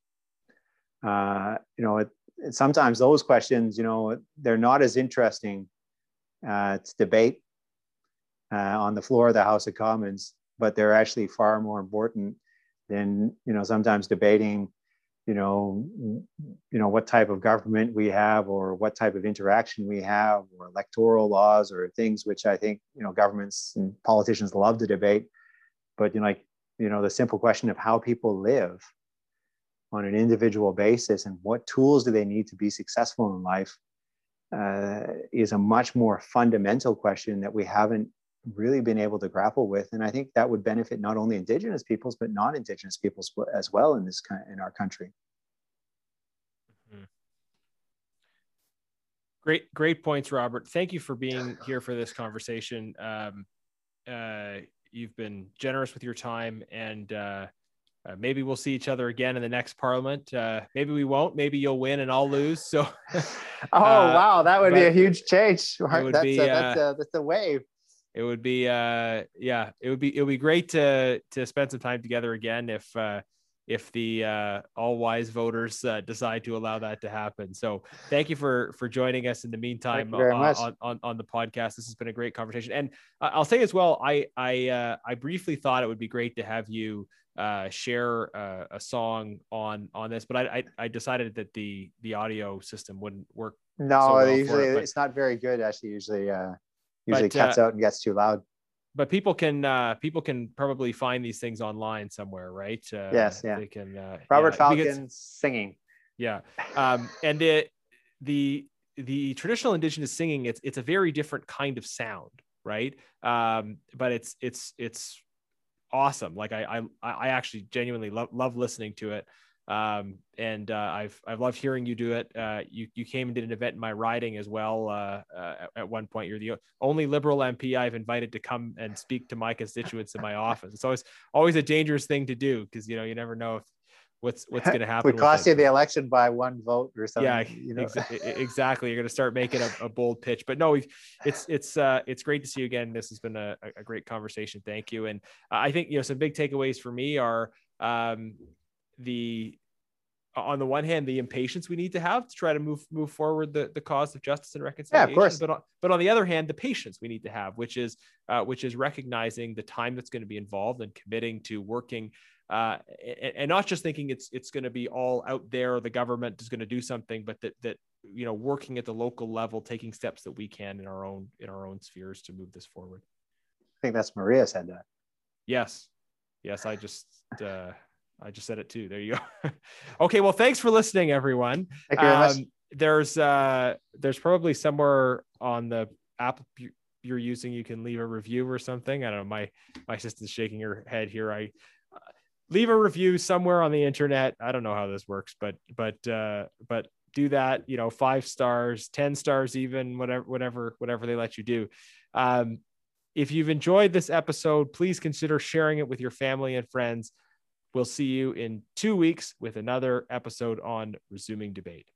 Uh, you know, it, sometimes those questions, you know, they're not as interesting uh, to debate uh, on the floor of the House of Commons, but they're actually far more important than you know sometimes debating you know you know what type of government we have or what type of interaction we have or electoral laws or things which i think you know governments and politicians love to debate. But you know like you know the simple question of how people live on an individual basis and what tools do they need to be successful in life uh, is a much more fundamental question that we haven't really been able to grapple with and i think that would benefit not only indigenous peoples but non-indigenous peoples as well in this in our country mm-hmm. great great points robert thank you for being here for this conversation um, uh, you've been generous with your time and uh, uh, maybe we'll see each other again in the next parliament. Uh, maybe we won't. Maybe you'll win and I'll lose. So, oh uh, wow, that would be a huge change. That's, be, a, that's, uh, a, that's a wave it would be uh yeah it would be it would be great to to spend some time together again if uh if the uh, all wise voters uh, decide to allow that to happen. So thank you for for joining us in the meantime uh, on, on, on the podcast. This has been a great conversation, and I'll say as well, I I uh, I briefly thought it would be great to have you uh, share uh, a song on on this, but I, I, I decided that the the audio system wouldn't work. No, so well usually it, it's not very good. Actually, usually usually but, cuts uh, out and gets too loud but people can uh, people can probably find these things online somewhere, right? Uh, yes, yeah. They can. Uh, Robert yeah, Falcon singing. Yeah, um, and the the the traditional indigenous singing it's it's a very different kind of sound, right? Um, but it's it's it's awesome. Like I I I actually genuinely love love listening to it. Um, and uh, I've I've loved hearing you do it. Uh, you you came and did an event in my riding as well. Uh, uh at, at, one point, you're the only Liberal MP I've invited to come and speak to my constituents in my office. It's always always a dangerous thing to do because you know you never know if what's what's going to happen. Would cost you the election by one vote or something. Yeah, you know? ex- exactly. You're going to start making a, a, bold pitch, but no, it's it's uh, it's great to see you again. This has been a, a great conversation. Thank you, and I think you know some big takeaways for me are um, the on the one hand the impatience we need to have to try to move move forward the, the cause of justice and reconciliation yeah, of course. but on, but on the other hand the patience we need to have which is uh, which is recognizing the time that's going to be involved and committing to working uh, and, and, not just thinking it's it's going to be all out there, the government is going to do something, but that that you know, working at the local level, taking steps that we can in our own in our own spheres to move this forward. I think that's Maria said that. Yes, yes, I just. Uh, I just said it too. There you go. okay, well, thanks for listening, everyone. Thank you um, there's uh, there's probably somewhere on the app you're using you can leave a review or something. I don't know. My my sister's shaking her head here. I uh, leave a review somewhere on the internet. I don't know how this works, but but uh, but do that. You know, five stars, ten stars, even whatever whatever whatever they let you do. Um, if you've enjoyed this episode, please consider sharing it with your family and friends. We'll see you in two weeks with another episode on resuming debate.